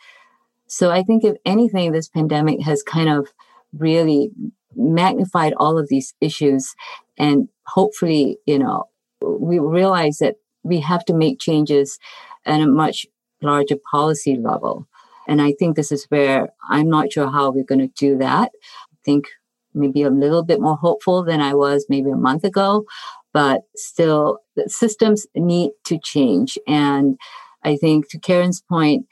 So I think if anything, this pandemic has kind of really magnified all of these issues and hopefully you know we realize that we have to make changes at a much larger policy level and i think this is where i'm not sure how we're going to do that i think maybe a little bit more hopeful than i was maybe a month ago but still systems need to change and i think to karen's point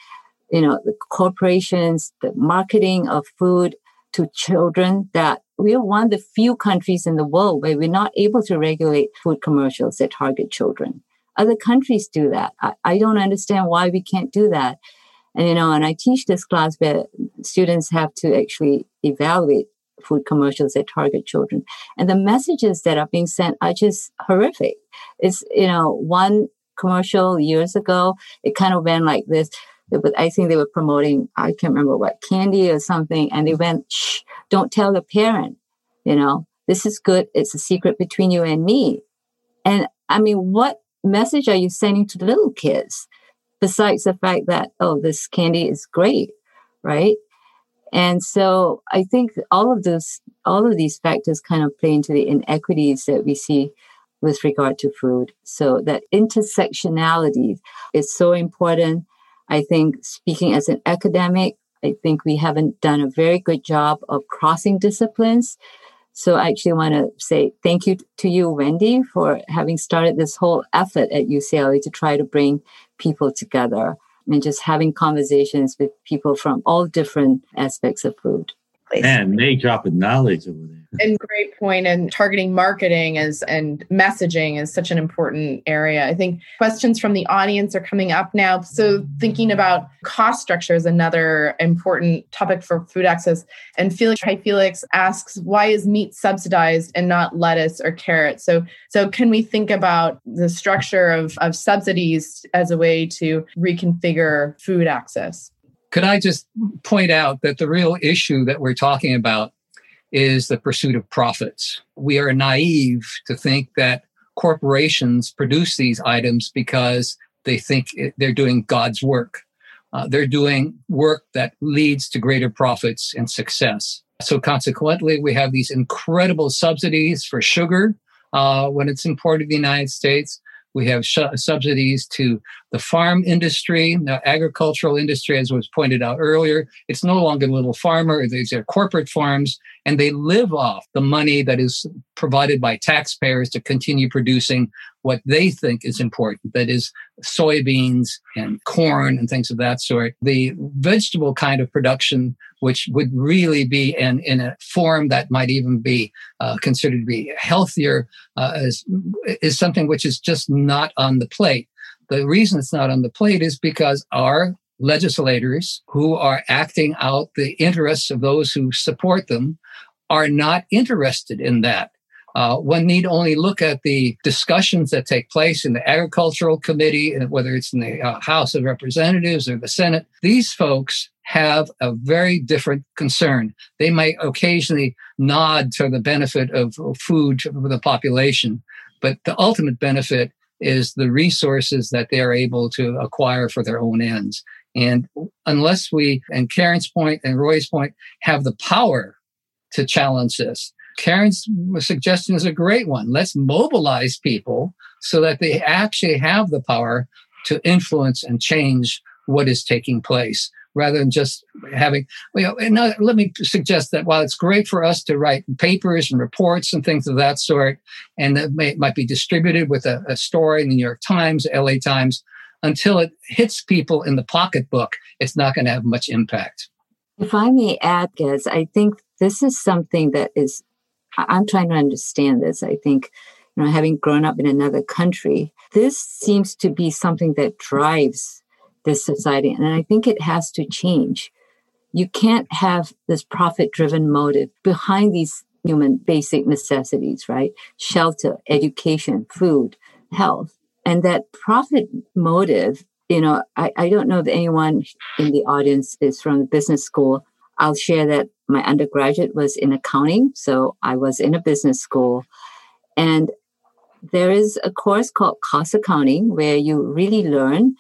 you know the corporations the marketing of food to children that we are one of the few countries in the world where we're not able to regulate food commercials that target children. Other countries do that. I, I don't understand why we can't do that. And, you know, and I teach this class where students have to actually evaluate food commercials that target children. And the messages that are being sent are just horrific. It's, you know, one commercial years ago, it kind of went like this but I think they were promoting, I can't remember what, candy or something. And they went, shh, don't tell the parent, you know, this is good. It's a secret between you and me. And I mean, what message are you sending to the little kids besides the fact that, oh, this candy is great, right? And so I think all of those, all of these factors kind of play into the inequities that we see with regard to food. So that intersectionality is so important I think speaking as an academic, I think we haven't done a very good job of crossing disciplines. So I actually want to say thank you to you, Wendy, for having started this whole effort at UCLA to try to bring people together and just having conversations with people from all different aspects of food. Man, May dropping knowledge over there. And great point. point and targeting marketing is and messaging is such an important area. I think questions from the audience are coming up now. So thinking about cost structure is another important topic for food access. And felix hi felix asks why is meat subsidized and not lettuce or carrots? so so can we think about the structure of, of subsidies as a way to reconfigure food access could I just point out that the real issue that we're talking about is the pursuit of profits. We are naive to think that corporations produce these items because they think they're doing God's work. Uh, they're doing work that leads to greater profits and success. So consequently, we have these incredible subsidies for sugar uh, when it's imported to the United States. We have sh- subsidies to the farm industry, the agricultural industry, as was pointed out earlier. It's no longer little farmer; these are corporate farms, and they live off the money that is provided by taxpayers to continue producing what they think is important. That is soybeans and corn and things of that sort. The vegetable kind of production, which would really be in, in a form that might even be uh, considered to be healthier, uh, is, is something which is just not on the plate. The reason it's not on the plate is because our legislators who are acting out the interests of those who support them are not interested in that. Uh, one need only look at the discussions that take place in the Agricultural Committee, whether it's in the uh, House of Representatives or the Senate. These folks have a very different concern. They might occasionally nod to the benefit of food for the population, but the ultimate benefit is the resources that they're able to acquire for their own ends. And unless we, and Karen's point and Roy's point, have the power to challenge this, Karen's suggestion is a great one. Let's mobilize people so that they actually have the power to influence and change what is taking place rather than just having, you know, and now, let me suggest that while it's great for us to write papers and reports and things of that sort, and that may, might be distributed with a, a story in the New York Times, LA Times, until it hits people in the pocketbook, it's not going to have much impact. If I may add, Gaz, I think this is something that is I'm trying to understand this. I think, you know, having grown up in another country, this seems to be something that drives this society. And I think it has to change. You can't have this profit driven motive behind these human basic necessities, right? Shelter, education, food, health. And that profit motive, you know, I, I don't know if anyone in the audience is from business school. I'll share that my undergraduate was in accounting. So I was in a business school. And there is a course called cost accounting where you really learn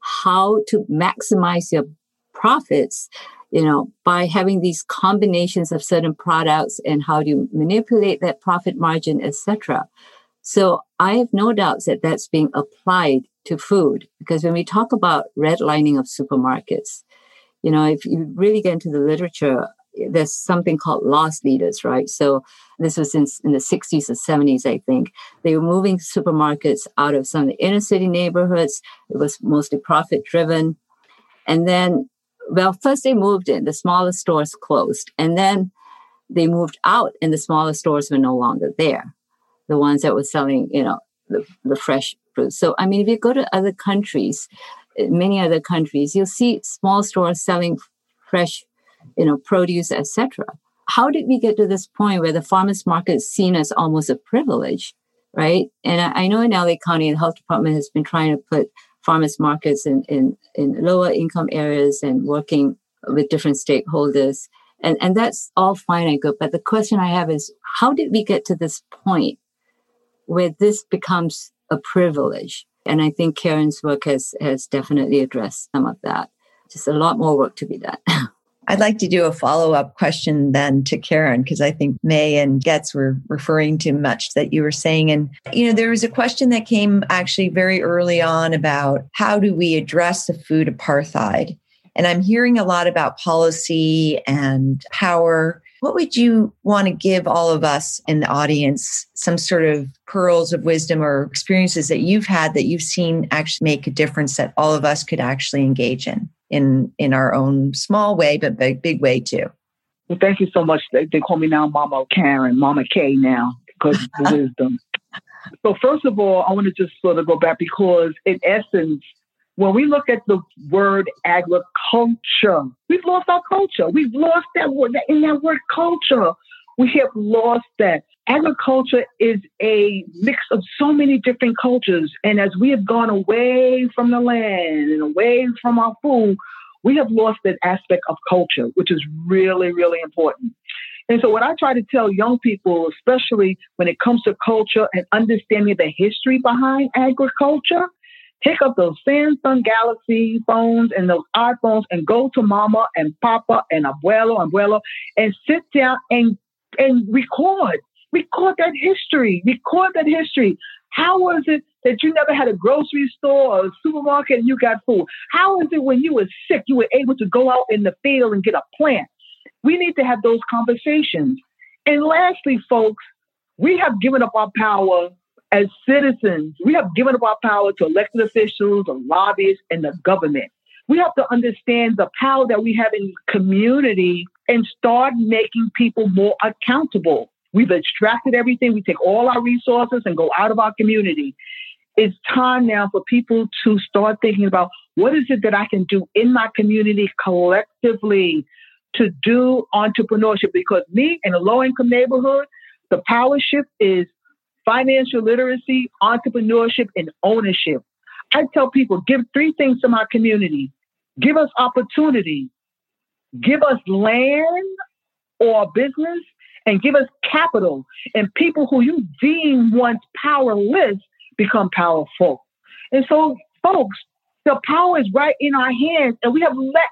how to maximize your profits you know by having these combinations of certain products and how you manipulate that profit margin etc so i have no doubts that that's being applied to food because when we talk about redlining of supermarkets you know if you really get into the literature there's something called loss leaders, right? So this was in, in the 60s or 70s, I think. They were moving supermarkets out of some of the inner city neighborhoods. It was mostly profit driven. And then, well, first they moved in, the smaller stores closed. And then they moved out and the smaller stores were no longer there. The ones that were selling, you know, the, the fresh fruit. So, I mean, if you go to other countries, eh, many other countries, you'll see small stores selling fresh you know, produce, etc. How did we get to this point where the farmers market is seen as almost a privilege, right? And I, I know in LA County, the health department has been trying to put farmers markets in, in, in lower income areas and working with different stakeholders. And, and that's all fine and good. But the question I have is how did we get to this point where this becomes a privilege? And I think Karen's work has, has definitely addressed some of that. Just a lot more work to be done. I'd like to do a follow up question then to Karen, because I think May and Goetz were referring to much that you were saying. And, you know, there was a question that came actually very early on about how do we address the food apartheid? And I'm hearing a lot about policy and power. What would you want to give all of us in the audience some sort of pearls of wisdom or experiences that you've had that you've seen actually make a difference that all of us could actually engage in? in in our own small way, but big big way too. Well, thank you so much. They, they call me now Mama Karen, Mama K now because of the wisdom. So first of all, I want to just sort of go back because in essence, when we look at the word agriculture, we've lost our culture. We've lost that word in that word culture. We have lost that. Agriculture is a mix of so many different cultures. And as we have gone away from the land and away from our food, we have lost that aspect of culture, which is really, really important. And so, what I try to tell young people, especially when it comes to culture and understanding the history behind agriculture, pick up those Samsung Galaxy phones and those iPhones and go to mama and papa and abuelo, abuelo, and sit down and and record. Record that history. Record that history. How was it that you never had a grocery store or a supermarket and you got food? How is it when you were sick, you were able to go out in the field and get a plant? We need to have those conversations. And lastly, folks, we have given up our power as citizens. We have given up our power to elected officials, the lobbyists, and the government. We have to understand the power that we have in community and start making people more accountable. We've extracted everything. We take all our resources and go out of our community. It's time now for people to start thinking about what is it that I can do in my community collectively to do entrepreneurship. Because me in a low income neighborhood, the power shift is financial literacy, entrepreneurship, and ownership. I tell people give three things to my community give us opportunity, give us land or business, and give us capital. And people who you deem once powerless become powerful. And so, folks, the power is right in our hands, and we have let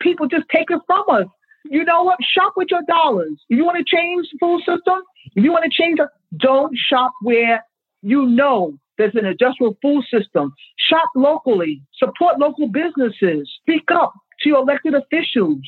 people just take it from us. You know what? Shop with your dollars. You want to change the food system, if you want to change, it, don't shop where you know there's an adjustable food system. Shop locally. Support local businesses. Speak up to your elected officials.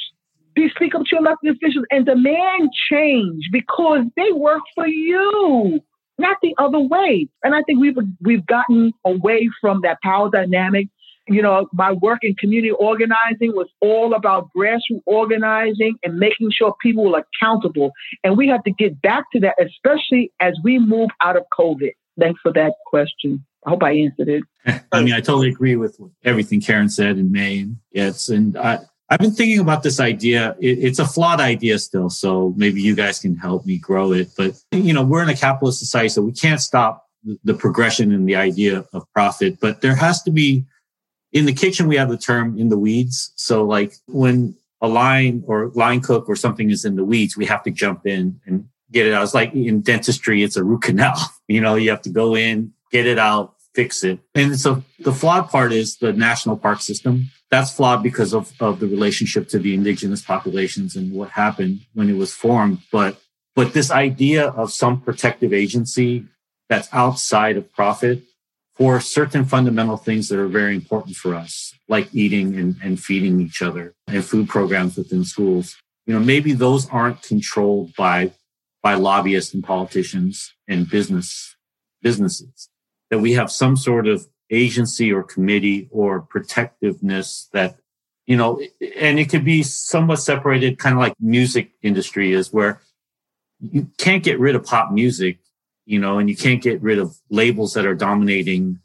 Be speak up to your elected officials and demand change because they work for you, not the other way. And I think we've we've gotten away from that power dynamic. You know, my work in community organizing was all about grassroots organizing and making sure people were accountable. And we have to get back to that, especially as we move out of COVID. Thanks for that question. I hope I answered it. I mean, I totally agree with everything Karen said in May. Yes, and I, I've been thinking about this idea. It, it's a flawed idea still, so maybe you guys can help me grow it. But you know, we're in a capitalist society, so we can't stop the progression in the idea of profit. But there has to be in the kitchen. We have the term "in the weeds." So, like when a line or line cook or something is in the weeds, we have to jump in and get it out. It's like in dentistry, it's a root canal. You know, you have to go in, get it out, fix it. And so the flawed part is the national park system. That's flawed because of, of the relationship to the indigenous populations and what happened when it was formed. But but this idea of some protective agency that's outside of profit for certain fundamental things that are very important for us, like eating and, and feeding each other and food programs within schools. You know, maybe those aren't controlled by by lobbyists and politicians and business businesses that we have some sort of agency or committee or protectiveness that you know and it could be somewhat separated kind of like music industry is where you can't get rid of pop music you know and you can't get rid of labels that are dominating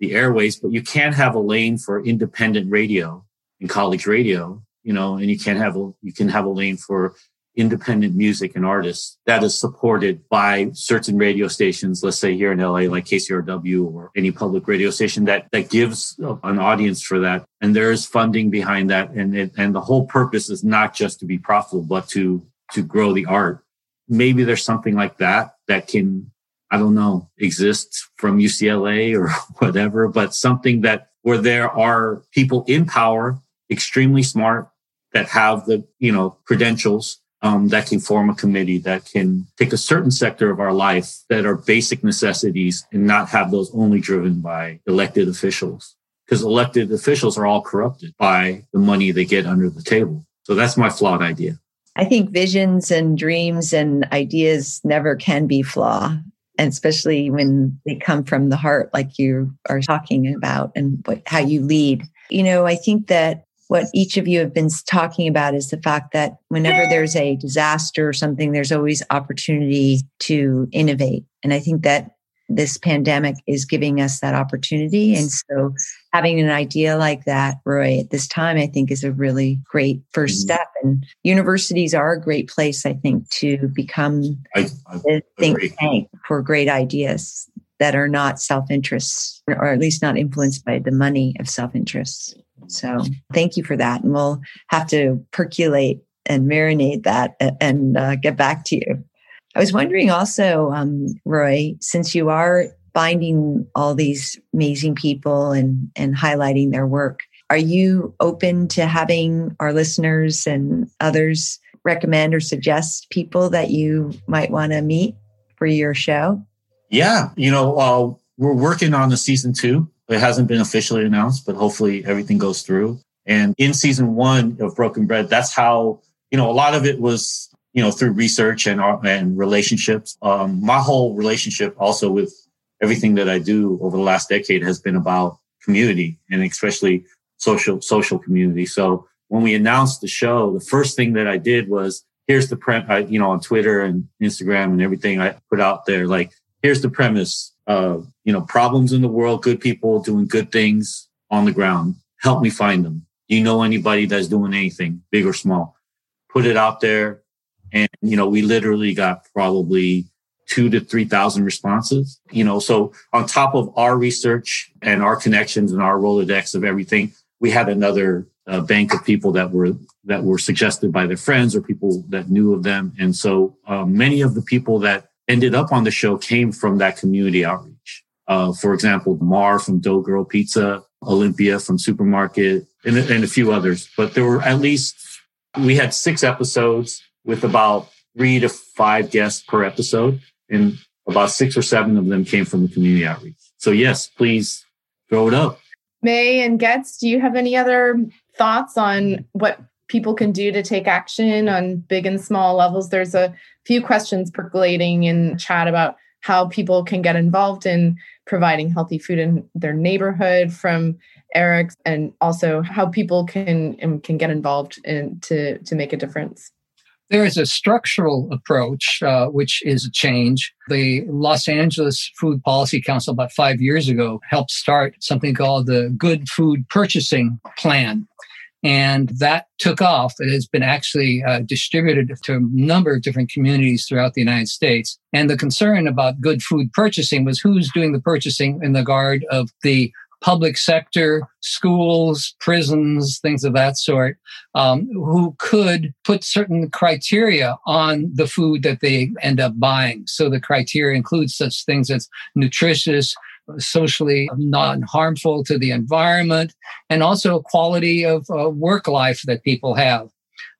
the airways but you can have a lane for independent radio and college radio you know and you can have a you can have a lane for independent music and artists that is supported by certain radio stations, let's say here in LA, like KCRW or any public radio station that, that gives an audience for that. And there is funding behind that. And it, and the whole purpose is not just to be profitable, but to, to grow the art. Maybe there's something like that that can, I don't know, exist from UCLA or whatever, but something that where there are people in power, extremely smart, that have the, you know, credentials um, that can form a committee that can take a certain sector of our life that are basic necessities and not have those only driven by elected officials. Because elected officials are all corrupted by the money they get under the table. So that's my flawed idea. I think visions and dreams and ideas never can be flawed, and especially when they come from the heart, like you are talking about, and what, how you lead. You know, I think that what each of you have been talking about is the fact that whenever there's a disaster or something, there's always opportunity to innovate. And I think that this pandemic is giving us that opportunity. And so having an idea like that, Roy, at this time, I think is a really great 1st mm-hmm. step. And universities are a great place, I think, to become I, think tank for great ideas that are not self interest or at least not influenced by the money of self interest. So thank you for that. And we'll have to percolate and marinate that and uh, get back to you. I was wondering also, um, Roy, since you are finding all these amazing people and, and highlighting their work, are you open to having our listeners and others recommend or suggest people that you might want to meet for your show? Yeah, you know, uh, we're working on the season two. It hasn't been officially announced, but hopefully everything goes through. And in season one of Broken Bread, that's how, you know, a lot of it was, you know, through research and, uh, and relationships. Um, my whole relationship also with everything that I do over the last decade has been about community and especially social, social community. So when we announced the show, the first thing that I did was here's the prem, I, you know, on Twitter and Instagram and everything I put out there, like, here's the premise of, you know, problems in the world, good people doing good things on the ground. Help me find them. Do you know anybody that's doing anything big or small? Put it out there. And, you know, we literally got probably two to 3,000 responses, you know, so on top of our research and our connections and our Rolodex of everything, we had another uh, bank of people that were that were suggested by their friends or people that knew of them. And so um, many of the people that ended up on the show came from that community outreach. Uh, for example, Mar from Dough Girl Pizza, Olympia from Süprmarkt, and, and a few others. But there were at least, we had six episodes with about three to five guests per episode. And about six or seven of them came from the community outreach. So yes, please throw it up. May and Goetz, do you have any other thoughts on what people can do to take action on big and small levels. There's a few questions percolating in chat about how people can get involved in providing healthy food in their neighborhood from Eric, and also how people can can get involved in to to make a difference. There is a structural approach, uh, which is a change. The Los Angeles Food Policy Council, about five years ago, helped start something called the Good Food Purchasing Plan. And that took off. It has been actually uh, distributed to a number of different communities throughout the United States. And the concern about good food purchasing was who's doing the purchasing in the guard of the public sector, schools, prisons, things of that sort, um, who could put certain criteria on the food that they end up buying. So the criteria includes such things as nutritious, socially non harmful to the environment, and also quality of uh, work life that people have.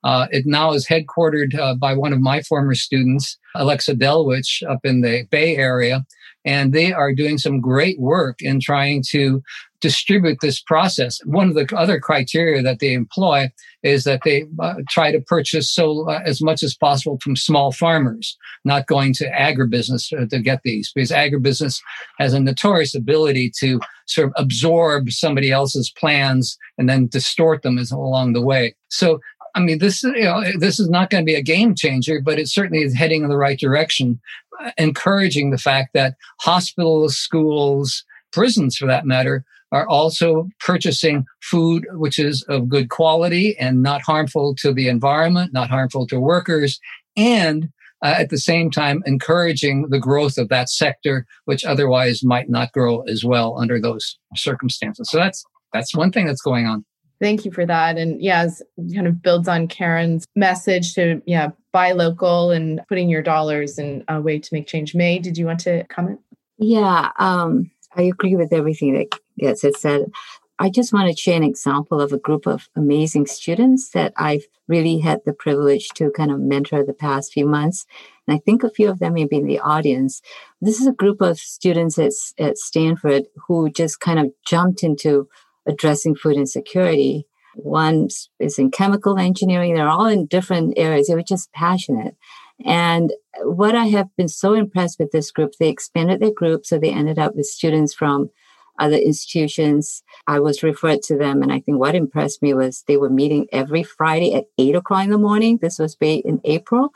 Uh, it now is headquartered uh, by one of my former students, Alexa Delwiche, up in the Bay Area. And they are doing some great work in trying to distribute this process. One of the other criteria that they employ is that they uh, try to purchase so uh, as much as possible from small farmers, not going to agribusiness uh, to get these, because agribusiness has a notorious ability to sort of absorb somebody else's plans and then distort them as along the way. So I mean, this you know this is not going to be a game changer, but it certainly is heading in the right direction, uh, encouraging the fact that hospitals, schools, prisons, for that matter, are also purchasing food which is of good quality and not harmful to the environment, not harmful to workers, and uh, at the same time encouraging the growth of that sector, which otherwise might not grow as well under those circumstances. So that's that's one thing that's going on. Thank you for that. And yeah, kind of builds on Karen's message to yeah, buy local and putting your dollars in a way to make change. May, did you want to comment? Yeah, um, I agree with everything that Goetz said. I just want to share an example of a group of amazing students that I've really had the privilege to kind of mentor the past few months. And I think a few of them may be in the audience. This is a group of students at, at Stanford who just kind of jumped into addressing food insecurity. One is in chemical engineering. They're all in different areas. They were just passionate. And what I have been so impressed with this group, they expanded their group. So they ended up with students from other institutions. I was referred to them. And I think what impressed me was they were meeting every Friday at eight o'clock in the morning. This was in April.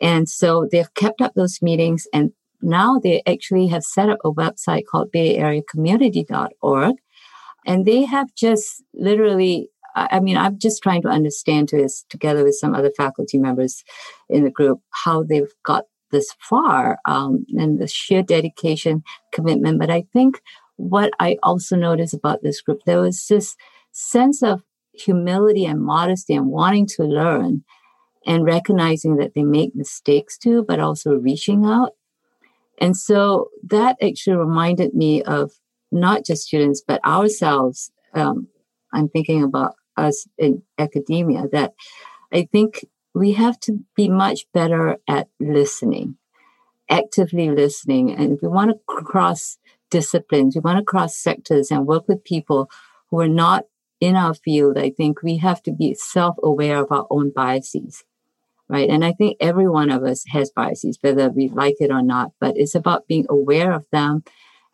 And so they've kept up those meetings. And now they actually have set up a website called bayareacommunity.org and they have just literally, I mean, I'm just trying to understand to this together with some other faculty members in the group how they've got this far um, and the sheer dedication, commitment. But I think what I also noticed about this group, there was this sense of humility and modesty and wanting to learn and recognizing that they make mistakes too, but also reaching out. And so that actually reminded me of not just students, but ourselves. Um, I'm thinking about us in academia that I think we have to be much better at listening, actively listening. And if we want to cross disciplines. We want to cross sectors and work with people who are not in our field. I think we have to be self aware of our own biases, right? And I think every one of us has biases, whether we like it or not, but it's about being aware of them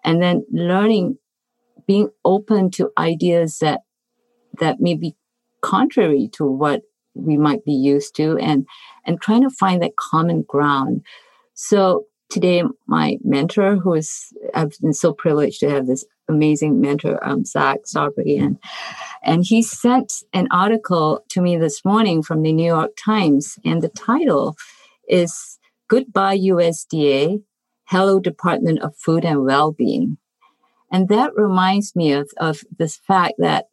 and then learning, being open to ideas that, that may be contrary to what we might be used to and, and trying to find that common ground. So today my mentor who is i've been so privileged to have this amazing mentor um, zach Strawberry, and and he sent an article to me this morning from the new york times and the title is goodbye usda hello department of food and well-being and that reminds me of, of this fact that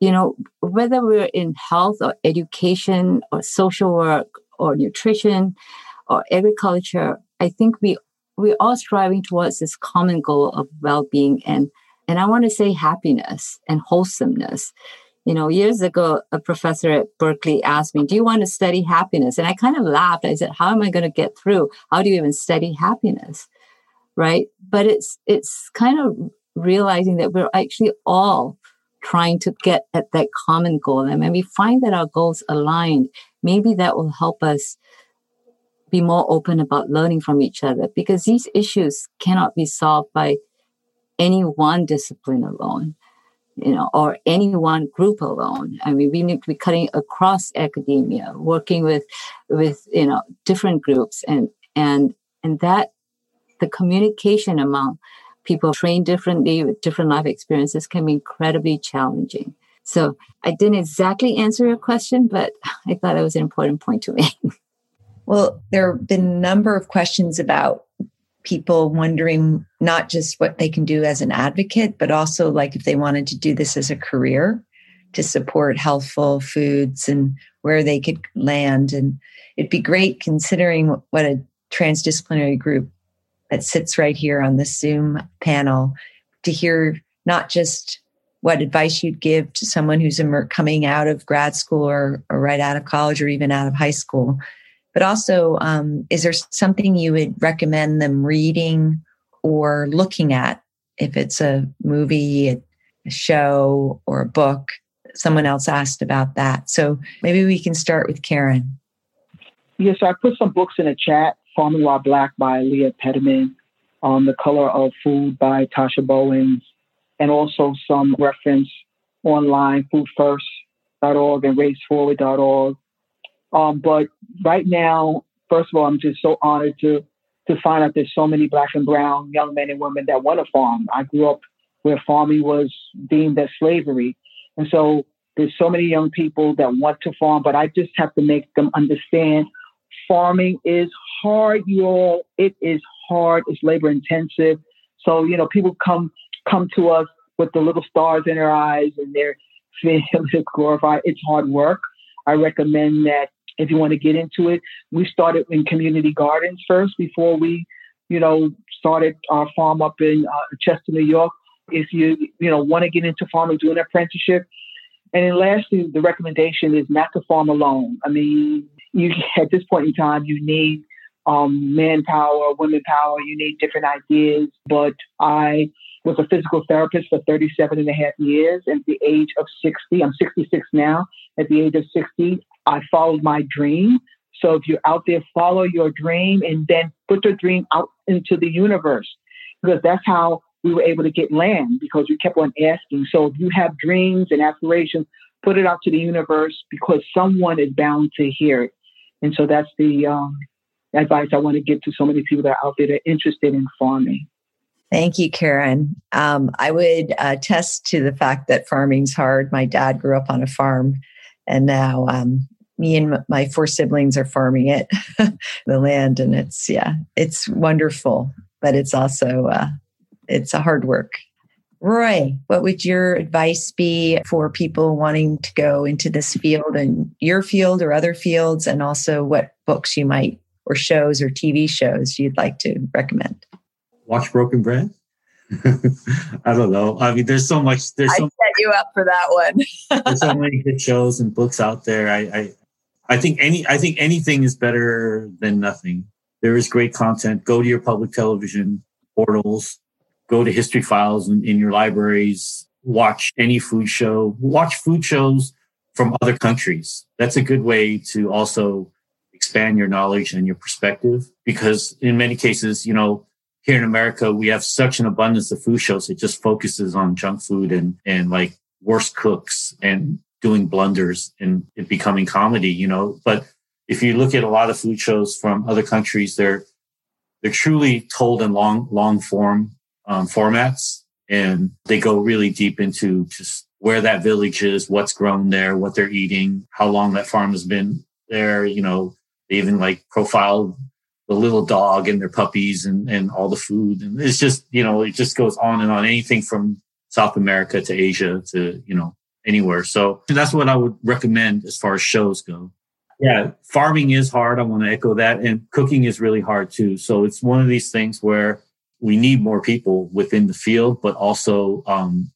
you know whether we're in health or education or social work or nutrition or agriculture I think we we're all striving towards this common goal of well-being and and I want to say happiness and wholesomeness. You know, years ago, a professor at Berkeley asked me, Do you want to study happiness? And I kind of laughed. I said, How am I going to get through? How do you even study happiness? Right. But it's it's kind of realizing that we're actually all trying to get at that common goal. And when we find that our goals aligned, maybe that will help us be more open about learning from each other because these issues cannot be solved by any one discipline alone you know or any one group alone. I mean we need to be cutting across academia working with with you know different groups and and and that the communication among people trained differently with different life experiences can be incredibly challenging. So i didn't exactly answer your question but i thought it was an important point to make. Well, there have been a number of questions about people wondering not just what they can do as an advocate, but also like if they wanted to do this as a career to support healthful foods and where they could land. And it'd be great considering what a transdisciplinary group that sits right here on this Zoom panel to hear not just what advice you'd give to someone who's coming out of grad school or, or right out of college or even out of high school, but also, um, is there something you would recommend them reading or looking at? If it's a movie, a show, or a book, someone else asked about that. So maybe we can start with Karen. Yes, I put some books in the chat. While Black by Leah Penniman, um, The Color of Food by Tasha Bowens, and also some reference online, foodfirst.org and raceforward.org. Um, but right now, first of all, I'm just so honored to to find out there's so many black and brown young men and women that want to farm. I grew up where farming was deemed as slavery. And so there's so many young people that want to farm, but I just have to make them understand farming is hard, y'all. It is hard. It's labor intensive. So, you know, people come come to us with the little stars in their eyes and they're glorified. It's hard work. I recommend that if you want to get into it. We started in community gardens first before we, you know, started our farm up in uh, Chester, New York. If you, you know, want to get into farming, do an apprenticeship. And then lastly, the recommendation is not to farm alone. I mean, you at this point in time, you need um, manpower, women power, you need different ideas. But I was a physical therapist for 37 and a half years. At the age of 60, I'm 66 now. At the age of 60, I followed my dream. So if you're out there, follow your dream and then put your dream out into the universe because that's how we were able to get land because we kept on asking. So if you have dreams and aspirations, put it out to the universe because someone is bound to hear it. And so that's the um, advice I want to give to so many people that are out there that are interested in farming. Thank you, Karen. Um, I would attest to the fact that farming's hard. My dad grew up on a farm, and now um, me and my four siblings are farming it, the land, and it's yeah, it's wonderful, but it's also uh, it's a hard work. Roy, what would your advice be for people wanting to go into this field and your field or other fields, and also what books you might or shows or TV shows you'd like to recommend? Watch Broken Bread. I don't know. I mean, there's so much. There's so I set you up for that one. there's so many good shows and books out there. I, I I think any I think anything is better than nothing. There is great content. Go to your public television portals go to history files in, in your libraries, watch any food show, watch food shows from other countries. That's a good way to also expand your knowledge and your perspective because in many cases, you know, here in America, we have such an abundance of food shows. It just focuses on junk food and, and like worst cooks and doing blunders and it becoming comedy, you know, but if you look at a lot of food shows from other countries, they're, they're truly told in long, long form um, formats and they go really deep into just where that village is, what's grown there, what they're eating, how long that farm has been there. You know, they even like profile the little dog and their puppies and, and all the food. And it's just, you know, it just goes on and on anything from South America to Asia to, you know, anywhere. So that's what I would recommend as far as shows go. Yeah, farming is hard. I want to echo that. And cooking is really hard too. So it's one of these things where we need more people within the field, but also um,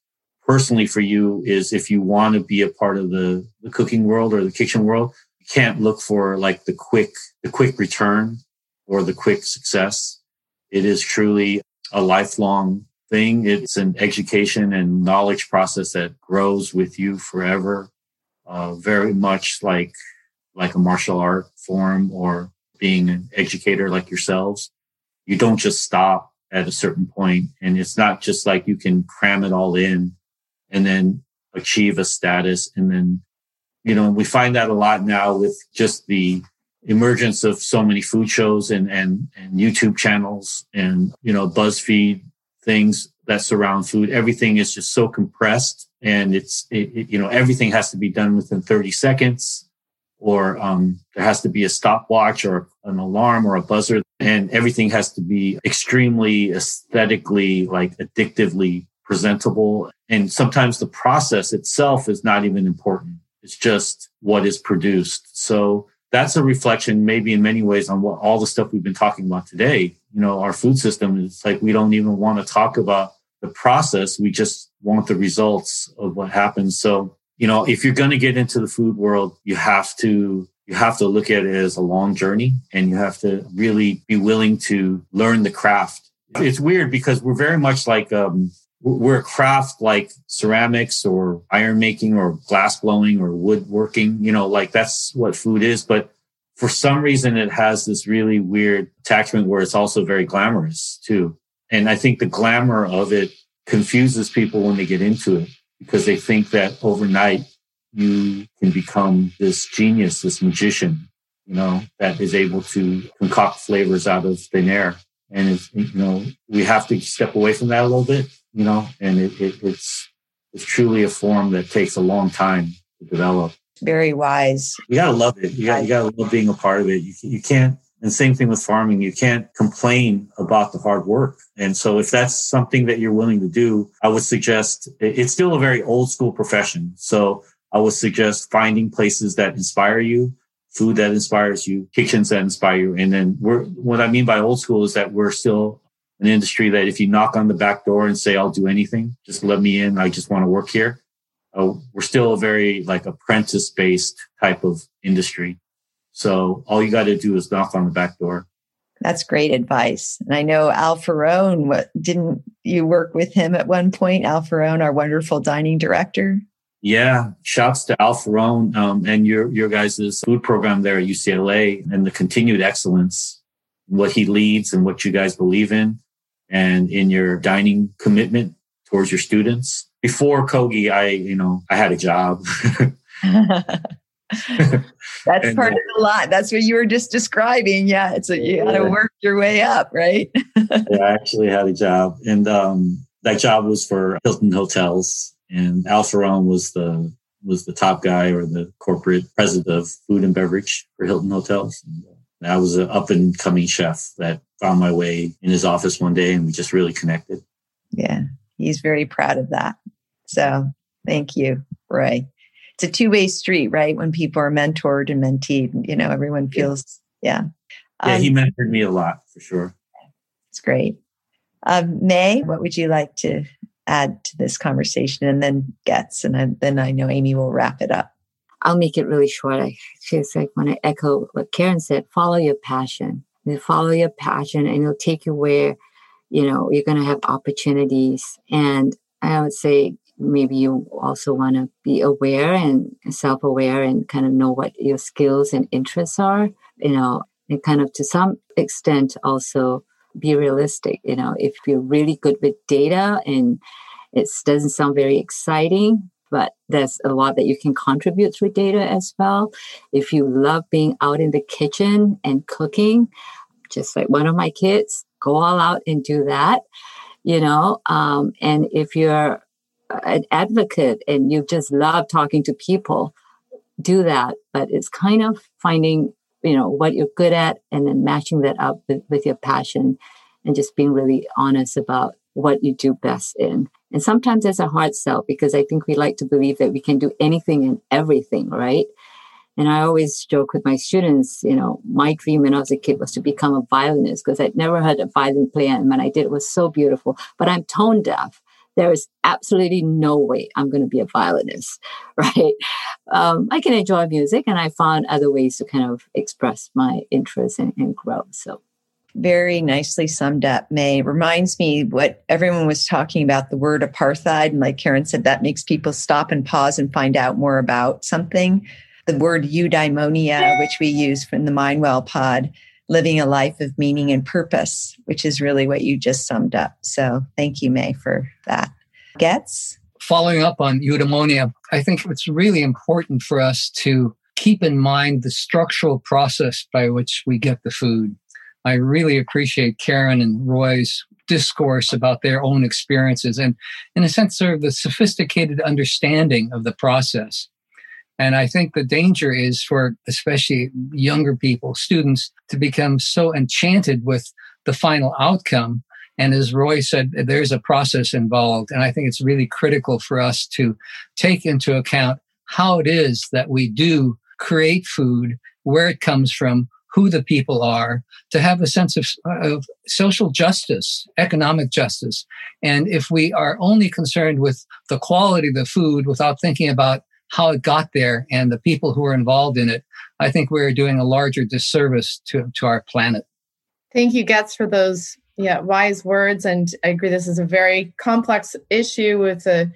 personally for you is if you want to be a part of the, the cooking world or the kitchen world, you can't look for like the quick, the quick return or the quick success. It is truly a lifelong thing. It's an education and knowledge process that grows with you forever. Uh, very much like, like a martial art form or being an educator like yourselves. You don't just stop at a certain. And it's not just like you can cram it all in and then achieve a status. And then, you know, we find that a lot now with just the emergence of so many food shows and, and, and YouTube channels and, you know, BuzzFeed things that surround food. Everything is just so compressed and it's, it, it, you know, everything has to be done within 30 seconds or um, there has to be a stopwatch or an alarm or a buzzer and everything has to be extremely aesthetically like addictively presentable. And sometimes the process itself is not even important. It's just what is produced. So that's a reflection maybe in many ways on what all the stuff we've been talking about today you know our food system is like we don't even want to talk about the process we just want the results of what happens so you know, if you're going to get into the food world, you have to you have to look at it as a long journey and you have to really be willing to learn the craft. It's weird because we're very much like um, we're a craft like ceramics or iron making or glass blowing or woodworking, you know, like that's what food is. But for some reason, it has this really weird attachment where it's also very glamorous too. And I think the glamour of it confuses people when they get into it because they think that overnight you can become this genius, this magician, you know, that is able to concoct flavors out of thin air. And it's, you know, we have to step away from that a little bit, you know, and it, it, it's, it's truly a form that takes a long time to develop. Very wise. You gotta love it. You got you gotta love being a part of it. You, you can't and same thing with farming. You can't complain about the hard work. And so if that's something that you're willing to do, I would suggest it's still a very old school profession. So I would suggest finding places that inspire you, food that inspires you, kitchens that inspire you. And then we're, what I mean by old school is that we're still an industry that if you knock on the back door and say, I'll do anything, just let me in. I just want to work here. Uh, we're still a very like apprentice based type of industry. So all you got to do is knock on the back door. That's great advice. And I know Al Ferrone, what didn't you work with him at one point? Al Ferrone, our wonderful dining director. Yeah, shouts to Al Ferrone um, and your your guys' food program there at UCLA and the continued excellence, what he leads and what you guys believe in, and in your dining commitment towards your students. Before Kogi, I you know I had a job. That's and, part uh, of the lot. That's what you were just describing. Yeah, it's a, you got to work your way up, right? yeah, I actually had a job, and um, that job was for Hilton Hotels, and Al Ferrone was the was the top guy or the corporate president of food and beverage for Hilton Hotels. And uh, I was an up and coming chef that found my way in his office one day, and we just really connected. Yeah, he's very proud of that. So thank you, Roy it's a two way street, right? When people are mentored and menteed, you know, everyone feels, yeah. Yeah, um, he mentored me a lot for sure. It's great. Um, May, what would you like to add to this conversation? And then Goetz, and I, then I know Amy will wrap it up. I'll make it really short. I just like want to echo what Karen said follow your passion. You follow your passion, and it'll take you where you know, you're going to have opportunities. And I would say maybe you also want to be aware and self aware and kind of know what your skills and interests are, you know, and kind of to some extent also be realistic. You know, if you're really good with data and it doesn't sound very exciting, but there's a lot that you can contribute through data as well. If you love being out in the kitchen and cooking, just like one of my kids, go all out and do that, you know. Um, and if you're an advocate and you just love talking to people, do that. But it's kind of finding, you know, what you're good at and then matching that up with, with your passion and just being really honest about what you do best in. And sometimes it's a hard sell because I think we like to believe that we can do anything and everything, right? And I always joke with my students, you know, my dream when I was a kid was to become a violinist because I'd never heard a violin play. And when I did, it was so beautiful. But I'm tone deaf. There is absolutely no way I'm going to be a violinist, right? Um, I can enjoy music and I found other ways to kind of express my interest and, and grow. So very nicely summed up, May. Reminds me what everyone was talking about the word apartheid. And like Karen said, that makes people stop and pause and find out more about something. The word eudaimonia, which we use from the Mindwell pod, living a life of meaning and purpose, which is really what you just summed up. So thank you, May, for that. Goetz? Following up on eudaimonia, I think it's really important for us to keep in mind the structural process by which we get the food. I really appreciate Karen and Roy's discourse about their own experiences and, in a sense, sort of the sophisticated understanding of the process. And I think the danger is for especially younger people, students, to become so enchanted with the final outcome. And as Roy said, there's a process involved. And I think it's really critical for us to take into account how it is that we do create food, where it comes from, who the people are, to have a sense of, of social justice, economic justice. And if we are only concerned with the quality of the food without thinking about how it got there and the people who are involved in it, I think we're doing a larger disservice to, to our planet. Thank you, Goetz, for those yeah wise words. And I agree, this is a very complex issue with the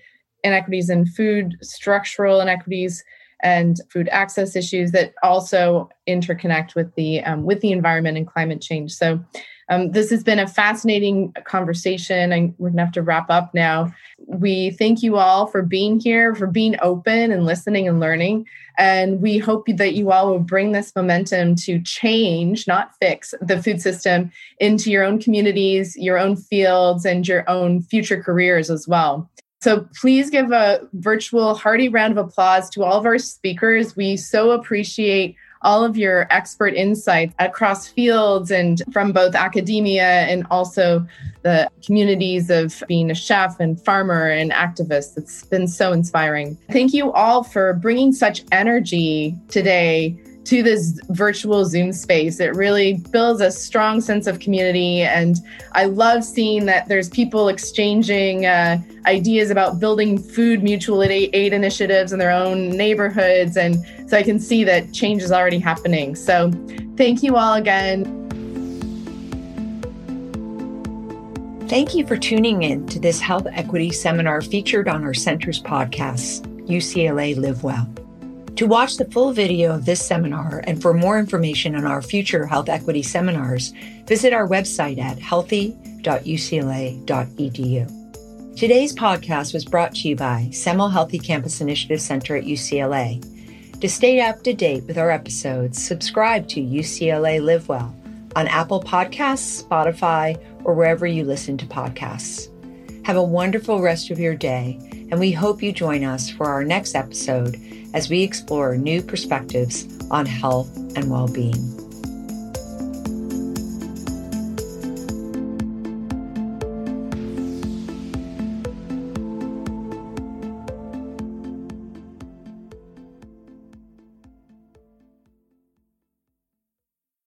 inequities in food, structural inequities and food access issues that also interconnect with the um, with the environment and climate change. So um, this has been a fascinating conversation, and we're gonna have to wrap up now. We thank you all for being here, for being open and listening and learning. And we hope that you all will bring this momentum to change, not fix, the food system into your own communities, your own fields, and your own future careers as well. So please give a virtual hearty round of applause to all of our speakers. We so appreciate all of your expert insights across fields and from both academia and also the communities of being a chef and farmer and activist. It's been so inspiring. Thank you all for bringing such energy today to this virtual Zoom space. It really builds a strong sense of community. And I love seeing that there's people exchanging uh, ideas about building food mutual aid initiatives in their own neighborhoods. And so I can see that change is already happening. So thank you all again. Thank you for tuning in to this health equity seminar featured on our center's podcast, UCLA Live Well. To watch the full video of this seminar and for more information on our future health equity seminars, visit our website at healthy.ucla.edu. Today's podcast was brought to you by Semel Healthy Campus Initiative Center at UCLA. To stay up to date with our episodes, subscribe to UCLA Live Well on Apple Podcasts, Spotify, or wherever you listen to podcasts. Have a wonderful rest of your day, and we hope you join us for our next episode as we explore new perspectives on health and well being.